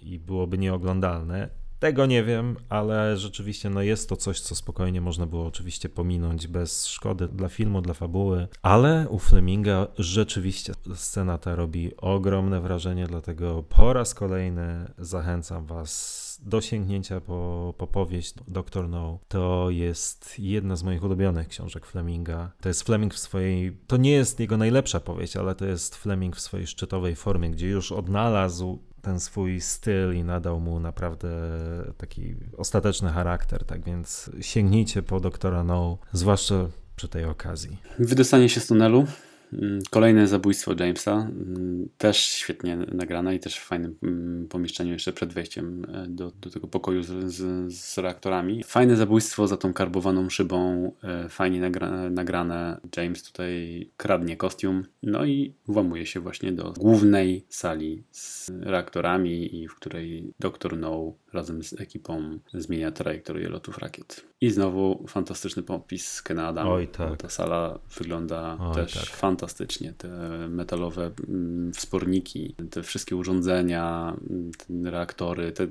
i byłoby nieoglądalne. Tego nie wiem, ale rzeczywiście no jest to coś, co spokojnie można było oczywiście pominąć bez szkody dla filmu, dla fabuły, ale u Fleminga rzeczywiście scena ta robi ogromne wrażenie, dlatego po raz kolejny zachęcam Was do sięgnięcia po, po powieść Dr. No. To jest jedna z moich ulubionych książek Fleminga. To jest Fleming w swojej, to nie jest jego najlepsza powieść, ale to jest Fleming w swojej szczytowej formie, gdzie już odnalazł ten swój styl i nadał mu naprawdę taki ostateczny charakter, tak więc sięgnijcie po doktora No, zwłaszcza przy tej okazji. Wydostanie się z tunelu kolejne zabójstwo Jamesa, mm, też świetnie nagrane i też w fajnym mm, pomieszczeniu jeszcze przed wejściem e, do, do tego pokoju z, z, z reaktorami. Fajne zabójstwo za tą karbowaną szybą, e, fajnie nagra, nagrane. James tutaj kradnie kostium, no i włamuje się właśnie do głównej sali z reaktorami i w której Dr. No razem z ekipą zmienia trajektorię lotów rakiet. I znowu fantastyczny popis Kena Adama. Oj, tak. Ta sala wygląda Oj, też tak. fantastycznie. Te metalowe mm, wsporniki, te wszystkie urządzenia, te reaktory, te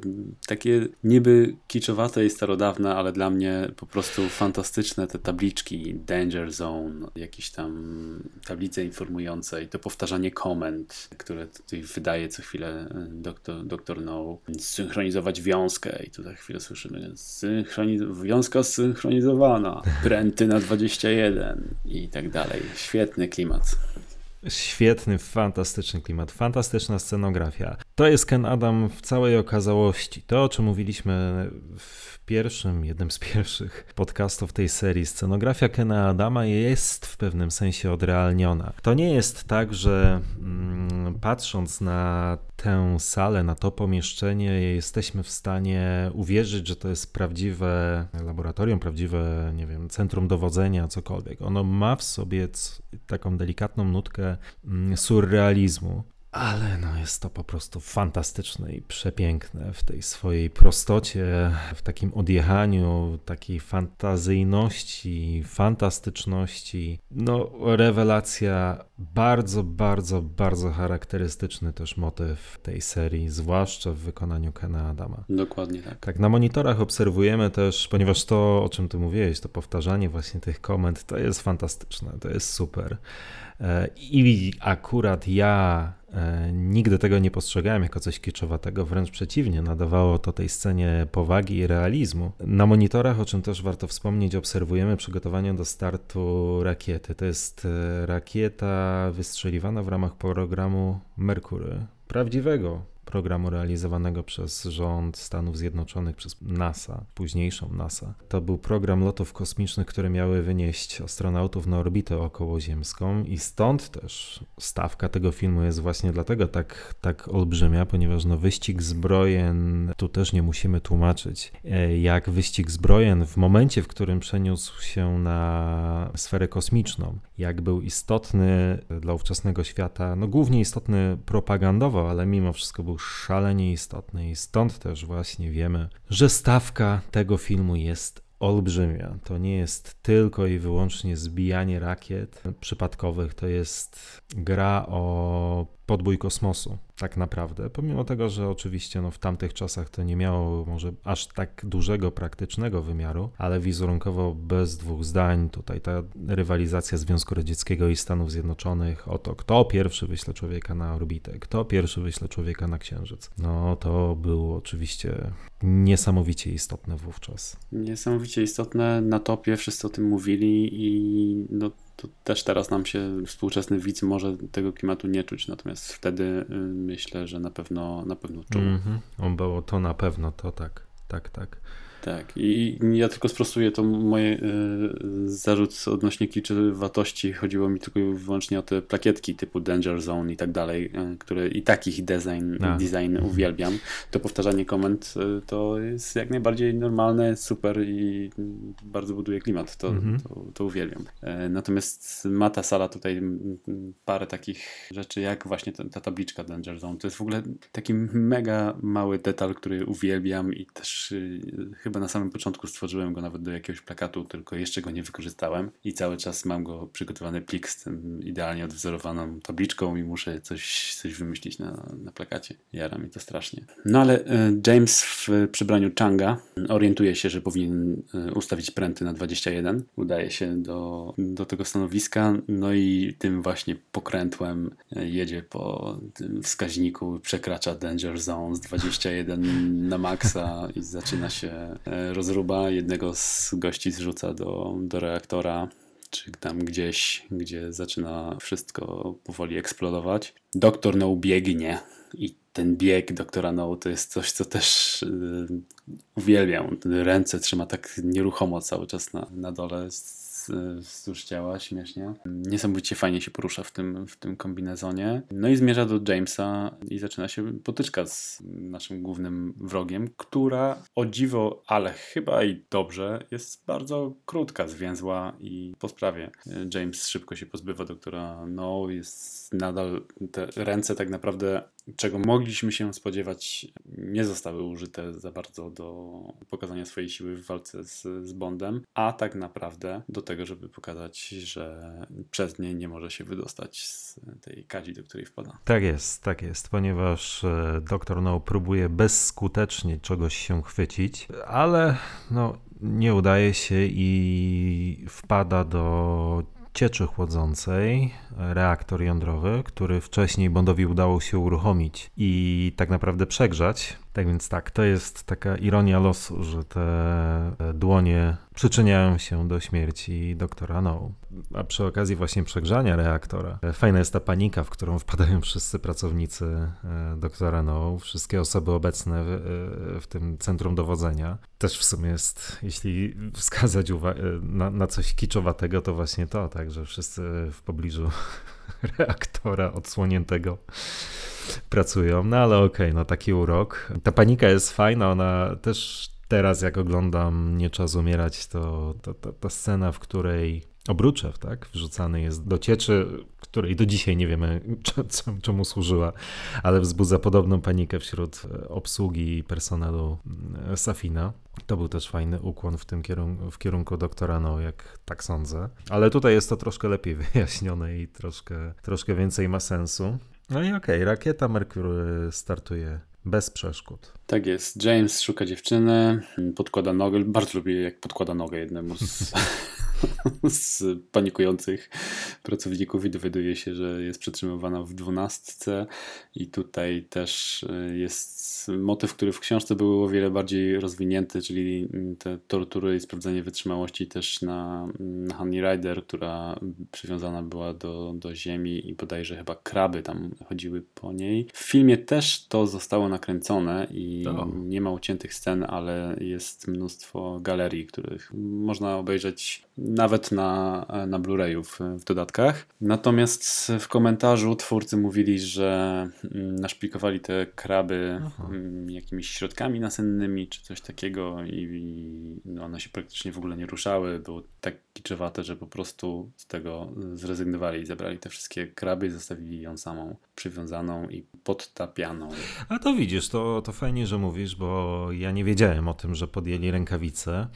takie niby kiczowate i starodawne, ale dla mnie po prostu fantastyczne te tabliczki Danger Zone, jakieś tam tablice informujące i to powtarzanie komend, które tutaj wydaje co chwilę e, doktor, doktor No, synchronizować wiązkę i tu za chwilę słyszymy synchroniz- wiązka zsynchronizowana, pręty na 21 i tak dalej. Świetny klimat. Świetny, fantastyczny klimat, fantastyczna scenografia. To jest Ken Adam w całej okazałości. To, o czym mówiliśmy w pierwszym, jednym z pierwszych podcastów tej serii, scenografia Kena Adama jest w pewnym sensie odrealniona. To nie jest tak, że mm, patrząc na tę salę, na to pomieszczenie, jesteśmy w stanie uwierzyć, że to jest prawdziwe laboratorium, prawdziwe, nie wiem, centrum dowodzenia, cokolwiek. Ono ma w sobie taką delikatną nutkę mm, surrealizmu. Ale no jest to po prostu fantastyczne i przepiękne w tej swojej prostocie, w takim odjechaniu, takiej fantazyjności, fantastyczności. No, rewelacja, bardzo, bardzo, bardzo charakterystyczny też motyw tej serii, zwłaszcza w wykonaniu Kena Adama. Dokładnie tak. Tak, na monitorach obserwujemy też, ponieważ to, o czym ty mówiłeś, to powtarzanie właśnie tych komend, to jest fantastyczne, to jest super. E, I akurat ja e, nigdy tego nie postrzegałem jako coś kiczowatego, wręcz przeciwnie, nadawało to tej scenie powagi i realizmu. Na monitorach, o czym też warto wspomnieć, obserwujemy przygotowanie do startu rakiety. To jest e, rakieta wystrzeliwana w ramach programu Merkury, prawdziwego programu realizowanego przez rząd Stanów Zjednoczonych, przez NASA, późniejszą NASA. To był program lotów kosmicznych, które miały wynieść astronautów na orbitę okołoziemską i stąd też stawka tego filmu jest właśnie dlatego tak, tak olbrzymia, ponieważ no wyścig zbrojen, tu też nie musimy tłumaczyć, e, jak wyścig zbrojen w momencie, w którym przeniósł się na sferę kosmiczną, jak był istotny dla ówczesnego świata, no głównie istotny propagandowo, ale mimo wszystko był szalenie istotny i stąd też właśnie wiemy, że stawka tego filmu jest olbrzymia. To nie jest tylko i wyłącznie zbijanie rakiet przypadkowych, to jest gra o podbój kosmosu, tak naprawdę. Pomimo tego, że oczywiście no, w tamtych czasach to nie miało może aż tak dużego praktycznego wymiaru, ale wizerunkowo bez dwóch zdań tutaj ta rywalizacja Związku Radzieckiego i Stanów Zjednoczonych o to, kto pierwszy wyśle człowieka na orbitę, kto pierwszy wyśle człowieka na Księżyc. No to było oczywiście niesamowicie istotne wówczas. Niesamowicie istotne, na topie wszyscy o tym mówili i no to też teraz nam się współczesny widz może tego klimatu nie czuć, natomiast wtedy y, myślę, że na pewno na pewno czuł. Mm -hmm. On było to na pewno, to tak, tak, tak. Tak, i ja tylko sprostuję to moje y, zarzut odnośnie kliczowatości. Chodziło mi tylko i wyłącznie o te plakietki typu Danger Zone i tak dalej, y, które i takich design, design uwielbiam. To powtarzanie komend y, to jest jak najbardziej normalne, super i bardzo buduje klimat. To, mhm. to, to, uwielbiam. Y, natomiast ma ta sala tutaj parę takich rzeczy, jak właśnie ta, ta tabliczka Danger Zone. To jest w ogóle taki mega mały detal, który uwielbiam i też chyba na samym początku stworzyłem go nawet do jakiegoś plakatu, tylko jeszcze go nie wykorzystałem i cały czas mam go przygotowany plik z tym idealnie odwzorowaną tabliczką i muszę coś, coś wymyślić na, na plakacie. Jara mi to strasznie. No ale e, James w przybraniu Changa orientuje się, że powinien e, ustawić pręty na 21. Udaje się do, do tego stanowiska, no i tym właśnie pokrętłem e, jedzie po tym wskaźniku, przekracza Danger Zone z 21 na maksa i zaczyna się rozruba. Jednego z gości zrzuca do, do reaktora, czy tam gdzieś, gdzie zaczyna wszystko powoli eksplodować. Doktor No biegnie i ten bieg doktora No to jest coś, co też yy, uwielbiam. Ręce trzyma tak nieruchomo cały czas na, na dole wzdłuż ciała, śmiesznie. Niesamowicie fajnie się porusza w tym, w tym kombinezonie. No i zmierza do Jamesa i zaczyna się potyczka z naszym głównym wrogiem, która o dziwo, ale chyba i dobrze, jest bardzo krótka, zwięzła i po sprawie. James szybko się pozbywa doktora No, jest nadal te ręce tak naprawdę czego mogliśmy się spodziewać, nie zostały użyte za bardzo do pokazania swojej siły w walce z, z Bondem, a tak naprawdę do tego, żeby pokazać, że przez nie nie może się wydostać z tej kadzi, do której wpada. Tak jest, tak jest, ponieważ e, doktor No próbuje bezskutecznie czegoś się chwycić, ale no, nie udaje się i wpada do cieczy chłodzącej reaktor jądrowy, który wcześniej Bondowi udało się uruchomić i tak naprawdę przegrzać. Tak więc tak, to jest taka ironia losu, że te dłonie przyczyniają się do śmierci doktora No. A przy okazji właśnie przegrzania reaktora, fajna jest ta panika, w którą wpadają wszyscy pracownicy e, doktora No, wszystkie osoby obecne w, e, w tym centrum dowodzenia. Też w sumie jest, jeśli wskazać na, na coś kiczowatego, to właśnie to, tak, że wszyscy w pobliżu reaktora odsłoniętego pracują, no ale okej, okay, no taki urok. Ta panika jest fajna, ona też teraz jak oglądam Nie czas umierać, to, ta scena, w której Obruczew, tak, wrzucany jest do cieczy, której do dzisiaj nie wiemy czemu służyła, ale wzbudza podobną panikę wśród obsługi i personelu mm, Safina. To był też fajny ukłon w tym kierunku, w kierunku doktora No, jak tak sądzę. Ale tutaj jest to troszkę lepiej wyjaśnione i troszkę, troszkę więcej ma sensu. No i okej, okay, rakieta Merkury startuje bez przeszkód. Tak jest. James szuka dziewczyny, podkłada nogę. Bardzo lubię, jak podkłada nogę jednemu z, z panikujących pracowników i dowiaduje się, że jest przetrzymywana w dwunastce i tutaj też e, jest motyw, który w książce był o wiele bardziej rozwinięty, czyli te tortury i sprawdzenie wytrzymałości też na, na Honey Rider, która przywiązana była do, do ziemi i bodajże chyba kraby tam chodziły po niej. W filmie też to zostało nakręcone i to. nie ma uciętych scen, ale jest mnóstwo galerii, których można obejrzeć nawet na, na Blu-rayu w, w dodatkach. Natomiast w komentarzu twórcy mówili, że mm, naszplikowali te kraby Aha. Mm, jakimiś środkami nasennymi czy coś takiego i, i no one się praktycznie w ogóle nie ruszały. Było tak kiczowate, że po prostu z tego zrezygnowali i zabrali te wszystkie kraby i zostawili ją samą przywiązaną i podtapianą. A to widzisz, to, to fajnie, że mówisz, bo ja nie wiedziałem o tym, że podjęli rękawice.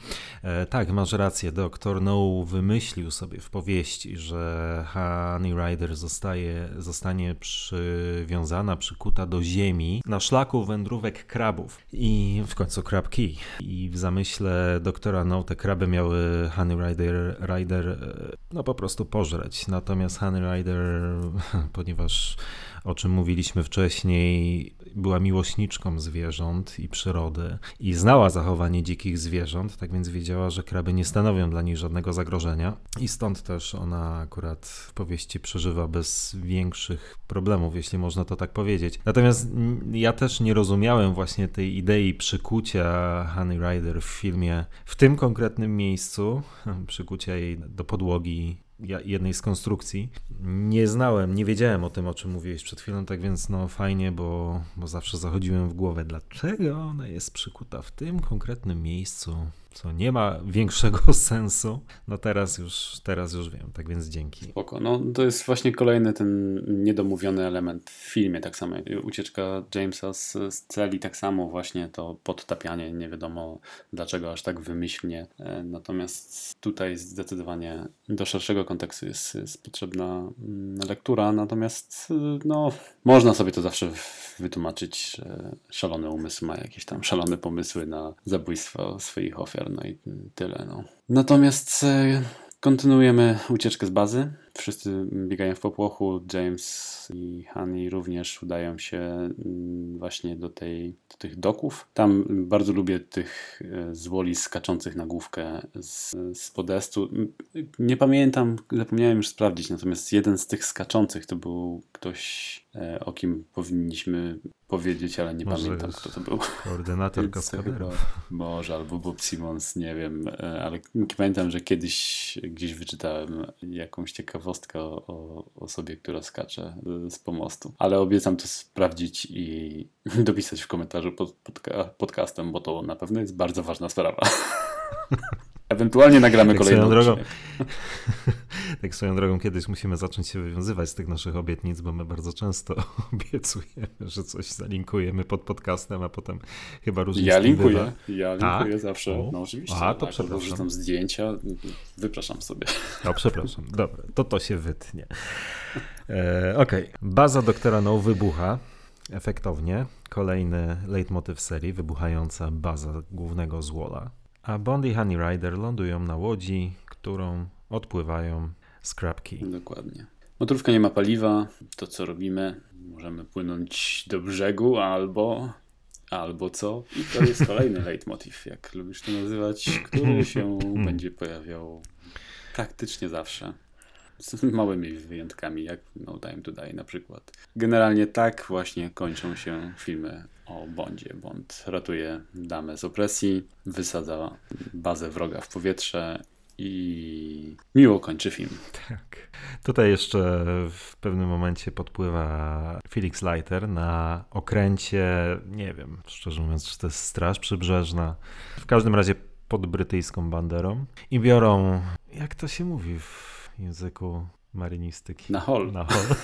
E, tak, masz rację, doktor No wymyślił sobie w powieści, że Honey Rider zostaje, zostanie przywiązana, przykuta do ziemi na szlaku wędrówek krabów i w końcu krab key. I w zamyśle doktora No te kraby miały Honey Rider, Rider e, no po prostu pożreć. Natomiast Honey Rider, ponieważ o czym mówiliśmy wcześniej, była miłośniczką zwierząt i przyrody i znała zachowanie dzikich zwierząt, tak więc wiedziała, że kraby nie stanowią dla niej żadnego zagrożenia i stąd też ona akurat w powieści przeżywa bez większych problemów, jeśli można to tak powiedzieć. Natomiast ja też nie rozumiałem właśnie tej idei przykucia Honey Rider w filmie w tym konkretnym miejscu, przykucia jej do podłogi jednej z konstrukcji. Nie znałem, nie wiedziałem o tym, o czym mówiłeś przed chwilą, tak więc no fajnie, bo, bo zawsze zachodziłem w głowę, dlaczego ona jest przykuta w tym konkretnym miejscu co nie ma większego sensu. No teraz już, teraz już wiem, tak więc dzięki. Spoko. No to jest właśnie kolejny ten niedomówiony element w filmie, tak samo ucieczka Jamesa z, z celi, tak samo właśnie to podtapianie, nie wiadomo dlaczego aż tak wymyślnie. E, natomiast tutaj zdecydowanie do szerszego kontekstu jest, jest potrzebna mm, lektura, natomiast e, no można sobie to zawsze wytłumaczyć, że szalony umysł ma jakieś tam szalone pomysły na zabójstwo swoich ofiar, no i tyle. No. Natomiast e, kontynuujemy ucieczkę z bazy. Wszyscy biegają w popłochu. James i Honey również udają się mm, właśnie do, tej, do tych doków. Tam bardzo lubię tych e, zwoli skaczących na główkę z, z podestu. Nie pamiętam, zapomniałem już sprawdzić, natomiast jeden z tych skaczących to był ktoś, e, o kim powinniśmy powiedzieć, ale nie może pamiętam, kto to był. Koordynator kaskaderów. Może, albo Bob Simmons, nie wiem, e, ale pamiętam, że kiedyś gdzieś wyczytałem jakąś ciekawostkę o, o osobie, która skacze z pomostu. Ale obiecam to sprawdzić i dopisać w komentarzu pod, pod podcastem, bo to na pewno jest bardzo ważna sprawa. Ewentualnie nagramy tak kolejną drogą. tak swoją drogą kiedyś musimy zacząć się wywiązywać z tych naszych obietnic, bo my bardzo często obiecujemy, że coś zalinkujemy pod podcastem, a potem chyba różnie Ja linkuję, ja linkuję tak? zawsze. O? No oczywiście. A, to tak, przepraszam. tam zdjęcia, wypraszam sobie. O, przepraszam. Dobra, to to się wytnie. E, Okej, okay. baza doktora No wybucha efektownie. Kolejny leitmotyw serii, wybuchająca baza głównego złola a Bond i Honey Rider lądują na łodzi, którą odpływają z Key. Dokładnie. Motorówka nie ma paliwa, to co robimy? Możemy płynąć do brzegu albo albo co? I to jest kolejny leitmotiv, jak lubisz to nazywać, który się będzie pojawiał praktycznie zawsze. Z małymi wyjątkami, jak No Time to Die na przykład. Generalnie tak właśnie kończą się filmy o Bondzie. Bond ratuje damę z opresji, wysadza bazę wroga w powietrze i miło kończy film. Tak. Tutaj jeszcze w pewnym momencie podpływa Felix Leiter na okręcie, nie wiem, szczerze mówiąc, czy to jest Straż Przybrzeżna. W każdym razie pod brytyjską banderą i biorą, jak to się mówi w języku marynistyki? Na hol. Na hol.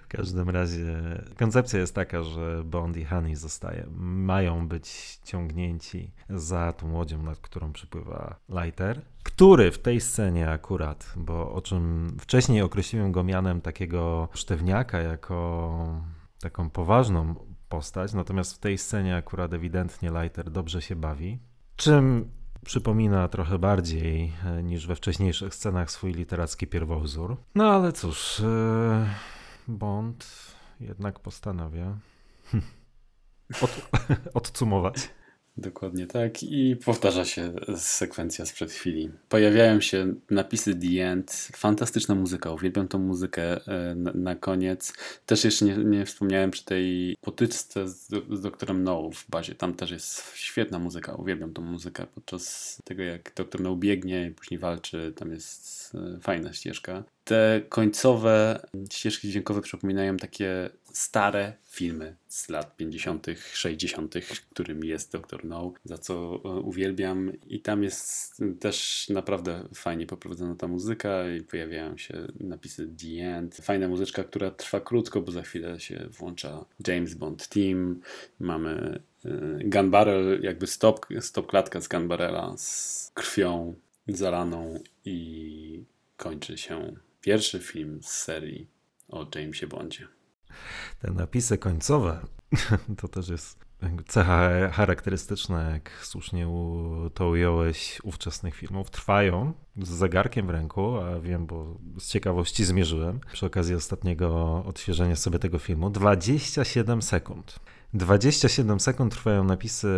W każdym razie koncepcja jest taka, że Bond i Honey zostaje, mają być ciągnięci za tą łodzią, nad którą przypływa Lighter, który w tej scenie akurat, bo o czym wcześniej określiłem go mianem takiego sztewniaka jako taką poważną postać, natomiast w tej scenie akurat ewidentnie Lighter dobrze się bawi, czym przypomina trochę bardziej e, niż we wcześniejszych scenach swój literacki pierwowzór. No ale cóż, e, Bond jednak postanawia od, odcumować. Dokładnie tak i powtarza się sekwencja sprzed chwili. Pojawiają się napisy The End, fantastyczna muzyka, uwielbiam tą muzykę e, na, na koniec. Też jeszcze nie, nie, wspomniałem przy tej potyczce z, z doktorem No w bazie, tam też jest świetna muzyka, uwielbiam tą muzykę podczas tego jak doktor No biegnie i później walczy, tam jest e, fajna ścieżka. Te końcowe ścieżki dźwiękowe przypominają takie stare filmy z lat 50., 60., którym jest Dr. No, za co e, uwielbiam. I tam jest też naprawdę fajnie poprowadzona ta muzyka i pojawiają się napisy The End. Fajna muzyczka, która trwa krótko, bo za chwilę się włącza James Bond Team. Mamy e, Gun Barrel, jakby stop, stop klatka z Gun Barrela z krwią zalaną i kończy się pierwszy film z serii o Jamesie Bondzie. Te napisy końcowe to też jest cecha charakterystyczna, jak słusznie to ująłeś, ówczesnych filmów, trwają z zegarkiem w ręku, a wiem, bo z ciekawości zmierzyłem. Przy okazji ostatniego odświeżenia sobie tego filmu, 27 sekund. 27 sekund trwają napisy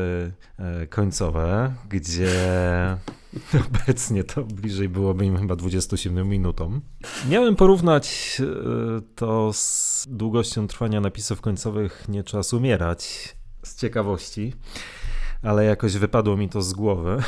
e, końcowe, gdzie obecnie to bliżej byłoby im chyba 27 minutom. Miałem porównać e, to z długością trwania napisów końcowych Nie czas umierać z ciekawości, ale jakoś wypadło mi to z głowy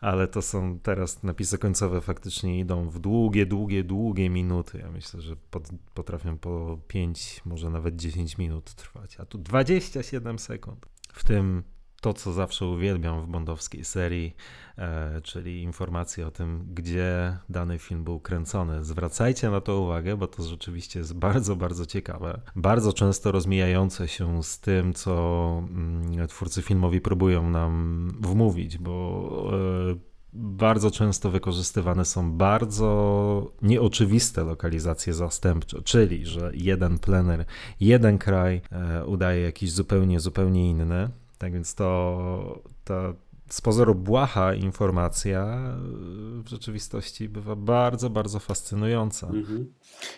ale to są teraz napisy końcowe faktycznie idą w długie, długie, długie minuty. Ja myślę, że pod, potrafią po 5, może nawet 10 minut trwać, a tu 27 sekund. W tym to, co zawsze uwielbiam w bondowskiej serii, e, czyli informacje o tym, gdzie dany film był kręcony. Zwracajcie na to uwagę, bo to rzeczywiście jest bardzo, bardzo ciekawe. Bardzo często rozmijające się z tym, co mm, twórcy filmowi próbują nam wmówić, bo e, bardzo często wykorzystywane są bardzo nieoczywiste lokalizacje zastępcze, czyli że jeden plener, jeden kraj e, udaje jakiś zupełnie, zupełnie inny. Tak więc to, to z pozoru błaha informacja w rzeczywistości bywa bardzo, bardzo fascynująca. Mhm.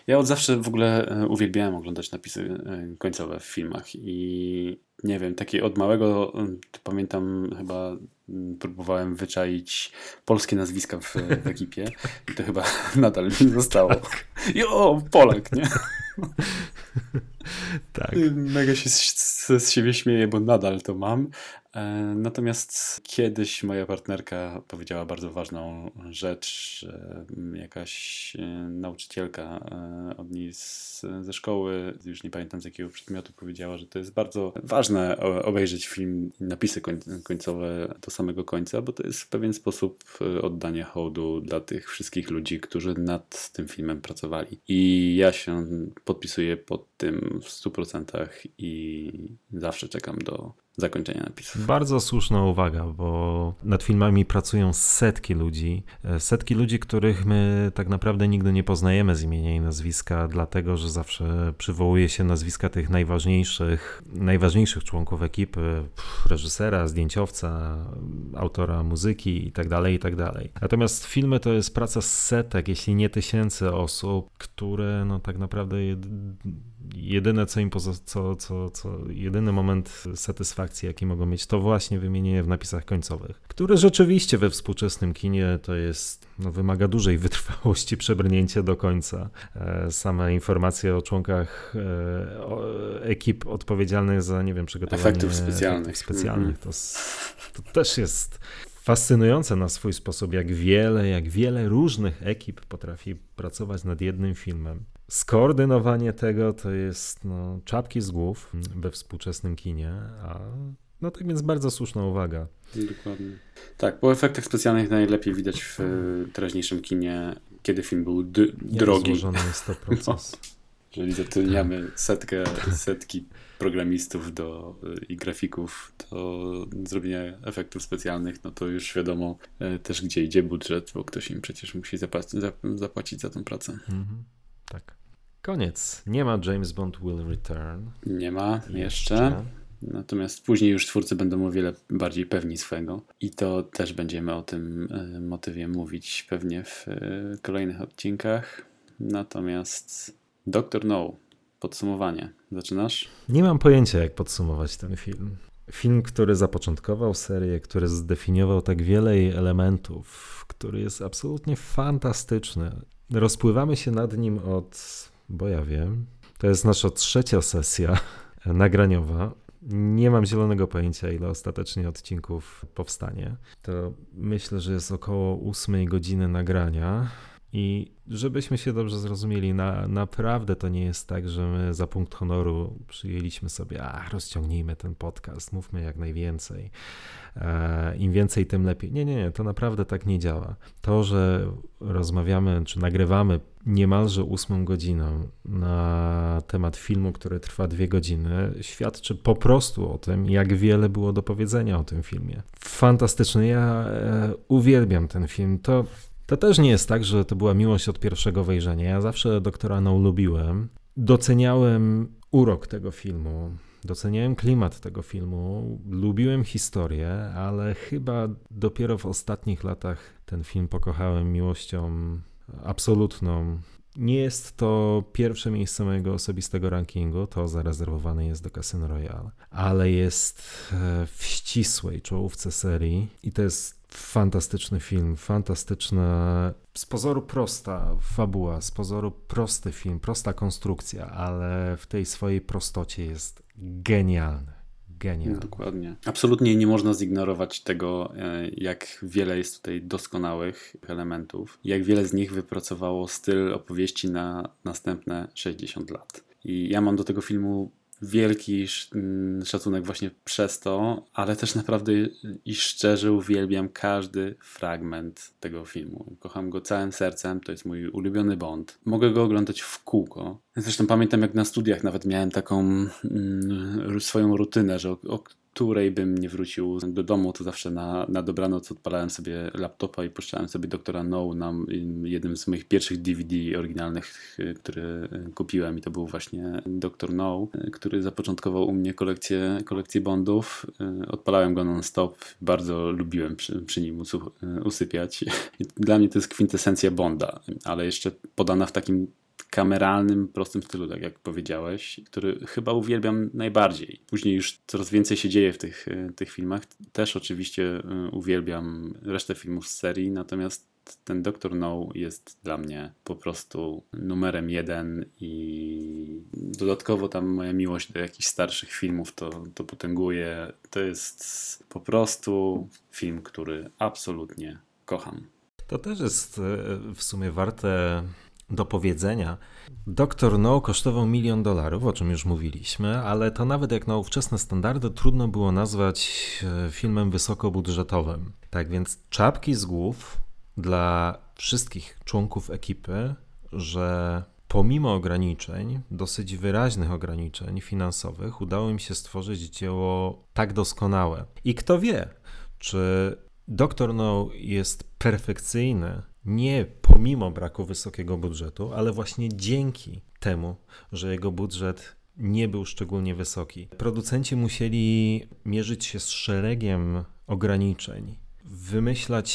Ja od zawsze w ogóle e, uwielbiałem oglądać napisy e, końcowe w filmach i nie wiem, taki od małego e, pamiętam chyba próbowałem wyczaić polskie nazwiska w, w ekipie i to chyba nadal mi zostało. Tak. Jo, Polak, nie? tak. Mega się z, z siebie śmieję, bo nadal to mam, E, natomiast kiedyś moja partnerka powiedziała bardzo ważną rzecz, jakaś e, nauczycielka e, od niej z, ze szkoły, już nie pamiętam z jakiego przedmiotu, powiedziała, że to jest bardzo ważne obejrzeć film, napisy końcowe do samego końca, bo to jest w pewien sposób oddanie hołdu dla tych wszystkich ludzi, którzy nad tym filmem pracowali. I ja się podpisuję pod tym w 100% i zawsze czekam do zakończenia napisów. Bardzo słuszna uwaga, bo nad filmami pracują setki ludzi. E, setki ludzi, których my tak naprawdę nigdy nie poznajemy z imienia i nazwiska, dlatego że zawsze przywołuje się nazwiska tych najważniejszych, najważniejszych członków ekipy, reżysera, zdjęciowca, autora muzyki itd., tak itd. Tak Natomiast filmy to jest praca setek, jeśli nie tysięcy osób, które no tak naprawdę jedyne, co im poza, co, co, co, jedyny moment satysfakcji, jaki mogą mieć, to właśnie wymienienie w napisach końcowych, które rzeczywiście we współczesnym kinie to jest, no, wymaga dużej wytrwałości przebrnięcie do końca. E, same informacje o członkach e, ekip odpowiedzialnych za, nie wiem, przygotowanie efektów specjalnych, efektów specjalnych to, to też jest fascynujące na swój sposób, jak wiele, jak wiele różnych ekip potrafi pracować nad jednym filmem skoordynowanie tego to jest no, czapki z głów we współczesnym kinie, a no tak więc bardzo słuszna uwaga. Dokładnie. Tak, po efektach specjalnych najlepiej widać w teraźniejszym kinie, kiedy film był drogi. Złożony jest to proces. No, jeżeli zatrudniamy setkę, setki programistów do, i grafików do zrobienia efektów specjalnych, no to już wiadomo e, też, gdzie idzie budżet, bo ktoś im przecież musi zapłacić, zapłacić za tę pracę. Mhm. Tak. Koniec. Nie ma James Bond Will Return. Nie ma jeszcze. jeszcze. Natomiast później już twórcy będą o wiele bardziej pewni swego. I to też będziemy o tym e, motywie mówić pewnie w e, kolejnych odcinkach. Natomiast Doctor No, podsumowanie. Zaczynasz? Nie mam pojęcia, jak podsumować ten film. Film, który zapoczątkował serię, który zdefiniował tak wiele jej elementów, który jest absolutnie fantastyczny. Rozpływamy się nad nim od bo ja wiem. To jest nasza trzecia sesja nagraniowa. Nie mam zielonego pojęcia, ile ostatecznie odcinków powstanie. To myślę, że jest około 8 godziny nagrania. I żebyśmy się dobrze zrozumieli, na, naprawdę to nie jest tak, że my za punkt honoru przyjęliśmy sobie, a rozciągnijmy ten podcast, mówmy jak najwięcej. E, Im więcej, tym lepiej. Nie, nie, nie, to naprawdę tak nie działa. To, że rozmawiamy czy nagrywamy niemalże ósmą godziną na temat filmu, który trwa dwie godziny, świadczy po prostu o tym, jak wiele było do powiedzenia o tym filmie. Fantastyczny. Ja e, uwielbiam ten film. To to też nie jest tak, że to była miłość od pierwszego wejrzenia. Ja zawsze doktora No lubiłem. Doceniałem urok tego filmu. doceniałem klimat tego filmu, lubiłem historię, ale chyba dopiero w ostatnich latach ten film pokochałem miłością absolutną. Nie jest to pierwsze miejsce mojego osobistego rankingu, to zarezerwowane jest do Casino Royale, ale jest e, w ścisłej czołówce serii i to jest fantastyczny film, fantastyczna, z pozoru prosta fabuła, z pozoru prosty film, prosta konstrukcja, ale w tej swojej prostocie jest genialny. Genialny. Dokładnie. Absolutnie nie można zignorować tego, e, jak wiele jest tutaj doskonałych elementów, jak wiele z nich wypracowało styl opowieści na następne 60 lat. I ja mam do tego filmu wielki mm, szacunek właśnie przez to, ale też naprawdę i szczerze uwielbiam każdy fragment tego filmu. Kocham go całym sercem, to jest mój ulubiony Bond. Mogę go oglądać w kółko. Zresztą pamiętam jak na studiach nawet miałem taką mm, swoją rutynę, że o, o której bym nie wrócił do domu, to zawsze na, na dobranoc odpalałem sobie laptopa i puszczałem sobie doktora No na jednym z moich pierwszych DVD oryginalnych, które kupiłem i to był właśnie Doktor No, który zapoczątkował u mnie kolekcję, kolekcję Bondów. Odpalałem go non-stop, bardzo lubiłem przy, przy nim usypiać. Dla mnie to jest kwintesencja Bonda, ale jeszcze podana w takim kameralnym, prostym stylu, tak jak powiedziałeś, który chyba uwielbiam najbardziej. Później już coraz więcej się dzieje w tych, e, tych filmach. Też oczywiście e, uwielbiam resztę filmów z serii, natomiast ten Doktor No jest dla mnie po prostu numerem jeden i dodatkowo tam moja miłość do jakichś starszych filmów to, to potęguje. To jest po prostu film, który absolutnie kocham. To też jest e, w sumie warte do powiedzenia. Doktor No kosztował milion dolarów, o czym już mówiliśmy, ale to nawet jak na ówczesne standardy trudno było nazwać e, filmem wysokobudżetowym. Tak więc czapki z głów dla wszystkich członków ekipy, że pomimo ograniczeń, dosyć wyraźnych ograniczeń finansowych, udało im się stworzyć dzieło tak doskonałe. I kto wie, czy Doktor No jest perfekcyjny nie pomimo braku wysokiego budżetu, ale właśnie dzięki temu, że jego budżet nie był szczególnie wysoki. Producenci musieli mierzyć się z szeregiem ograniczeń, wymyślać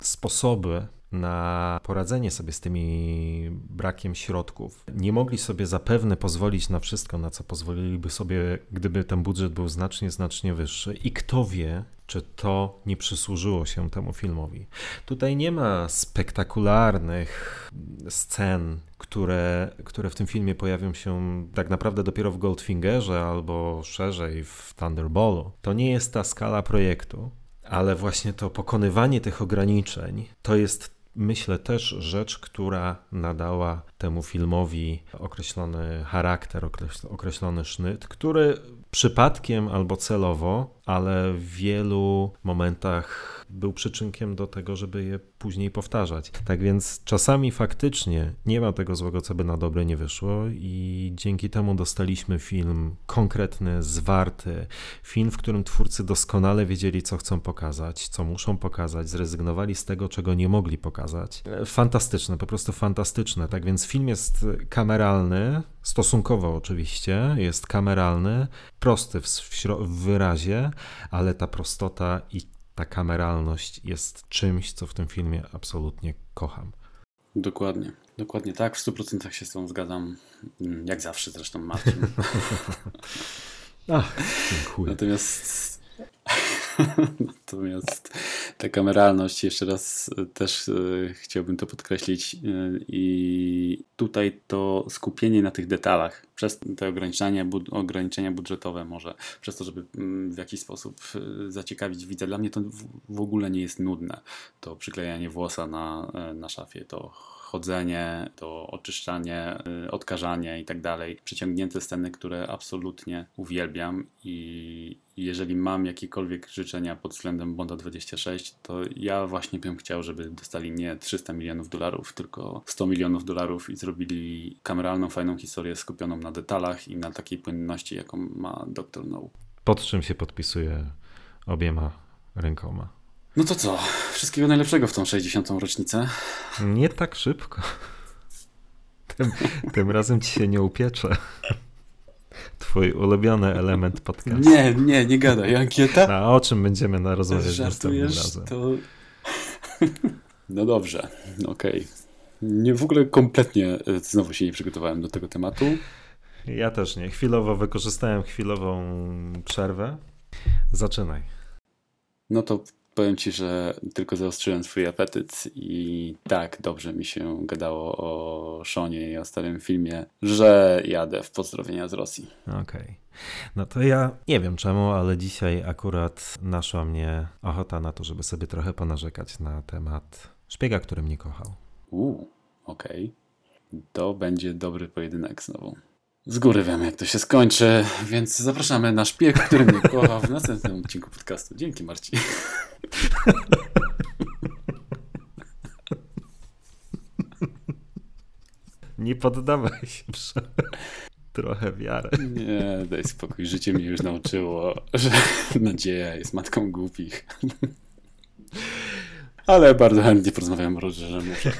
sposoby na poradzenie sobie z tymi brakiem środków. Nie mogli sobie zapewne pozwolić na wszystko, na co pozwoliliby sobie, gdyby ten budżet był znacznie, znacznie wyższy. I kto wie, czy to nie przysłużyło się temu filmowi. Tutaj nie ma spektakularnych scen, które, które w tym filmie pojawią się tak naprawdę dopiero w Goldfingerze albo szerzej w Thunderballu. To nie jest ta skala projektu, ale właśnie to pokonywanie tych ograniczeń to jest myślę też rzecz, która nadała temu filmowi określony charakter, określony sznyt, który przypadkiem albo celowo, ale w wielu momentach był przyczynkiem do tego, żeby je później powtarzać. Tak więc czasami faktycznie nie ma tego złego, co by na dobre nie wyszło, i dzięki temu dostaliśmy film konkretny, zwarty, film, w którym twórcy doskonale wiedzieli, co chcą pokazać, co muszą pokazać, zrezygnowali z tego, czego nie mogli pokazać. Fantastyczne, po prostu fantastyczne. Tak więc film jest kameralny, stosunkowo oczywiście, jest kameralny, prosty w, w wyrazie, ale ta prostota i ta kameralność jest czymś, co w tym filmie absolutnie kocham. Dokładnie, dokładnie tak. W 100% się z tą zgadzam. Mm, jak zawsze zresztą, Marcin. Ach, dziękuję. Natomiast Natomiast ta kameralność, jeszcze raz e, też e, chciałbym to podkreślić, e, i tutaj to skupienie na tych detalach, przez te ograniczenia, ograniczenia budżetowe, może przez to, żeby mm, w jakiś sposób zaciekawić widza. Dla mnie to w ogóle nie jest nudne. To przyklejanie włosa na, na szafie, to chodzenie, to oczyszczanie, y, odkażanie i tak dalej. Przyciągnięte sceny, które absolutnie uwielbiam i jeżeli mam jakiekolwiek życzenia pod względem Bonda 26, to ja właśnie bym chciał, żeby dostali nie 300 milionów dolarów, tylko 100 milionów dolarów i zrobili kameralną, fajną historię skupioną na detalach i na takiej płynności, jaką ma Dr. No. Pod czym się podpisuje obiema rękoma. No to co? Wszystkiego najlepszego w tą 60. rocznicę. Nie tak szybko. Tym, tym razem ci się nie upiecze. twój ulubiony element podcastu. Nie, nie, nie gadaj. Ankieta? A o czym będziemy na rozmawiać następnym razem? To... No dobrze, okej. Nie, w ogóle kompletnie e, znowu się nie przygotowałem do tego tematu. Ja też nie. Chwilowo wykorzystałem chwilową przerwę. Zaczynaj. No to powiem ci, że tylko zaostrzyłem swój apetyt i tak dobrze mi się gadało o Szonie i o starym filmie, że jadę w pozdrowienia z Rosji. Okej. No to ja nie wiem czemu, ale dzisiaj akurat naszła mnie ochota na to, żeby sobie trochę ponarzekać na temat szpiega, który mnie kochał. Uuu, okej. To będzie dobry pojedynek znowu. Z góry wiem, jak to się skończy, więc zapraszamy na szpieg, który mnie kocha w następnym odcinku podcastu. Dzięki, Marcin. Nie poddawaj się, prze... trochę wiarę. Nie, daj spokój. Życie mnie już nauczyło, że nadzieja jest matką głupich. Ale bardzo chętnie porozmawiam o Rogerze muszę.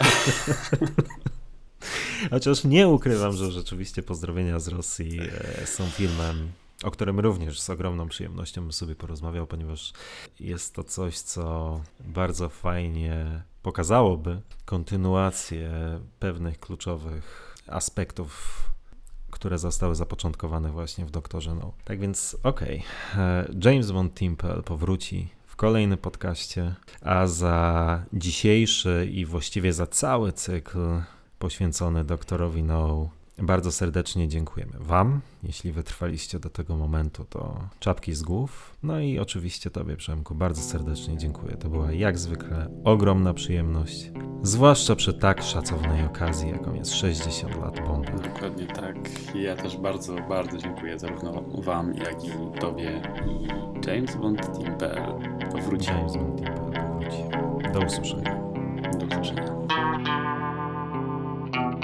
Chociaż nie ukrywam, że rzeczywiście pozdrowienia z Rosji e, są filmem, o którym również z ogromną przyjemnością bym sobie porozmawiał, ponieważ jest to coś, co bardzo fajnie pokazałoby kontynuację pewnych kluczowych aspektów które zostały zapoczątkowane właśnie w Doktorze No. Tak więc okej, e, James Bond Timple powróci w kolejnym podcaście, a za dzisiejszy i właściwie za cały cykl poświęcony doktorowi No bardzo serdecznie dziękujemy Wam. Jeśli wytrwaliście do tego momentu, to czapki z głów. No i oczywiście Tobie, Przemku, bardzo serdecznie dziękuję. To była jak zwykle ogromna przyjemność, zwłaszcza przy tak szacownej okazji, jaką jest 60 lat Bonda. Dokładnie tak. Ja też bardzo, bardzo dziękuję zarówno Wam, jak i Tobie i James Bond Team.pl. Powróci. James Bond powróci. Do usłyszenia. Do usłyszenia. Thank you.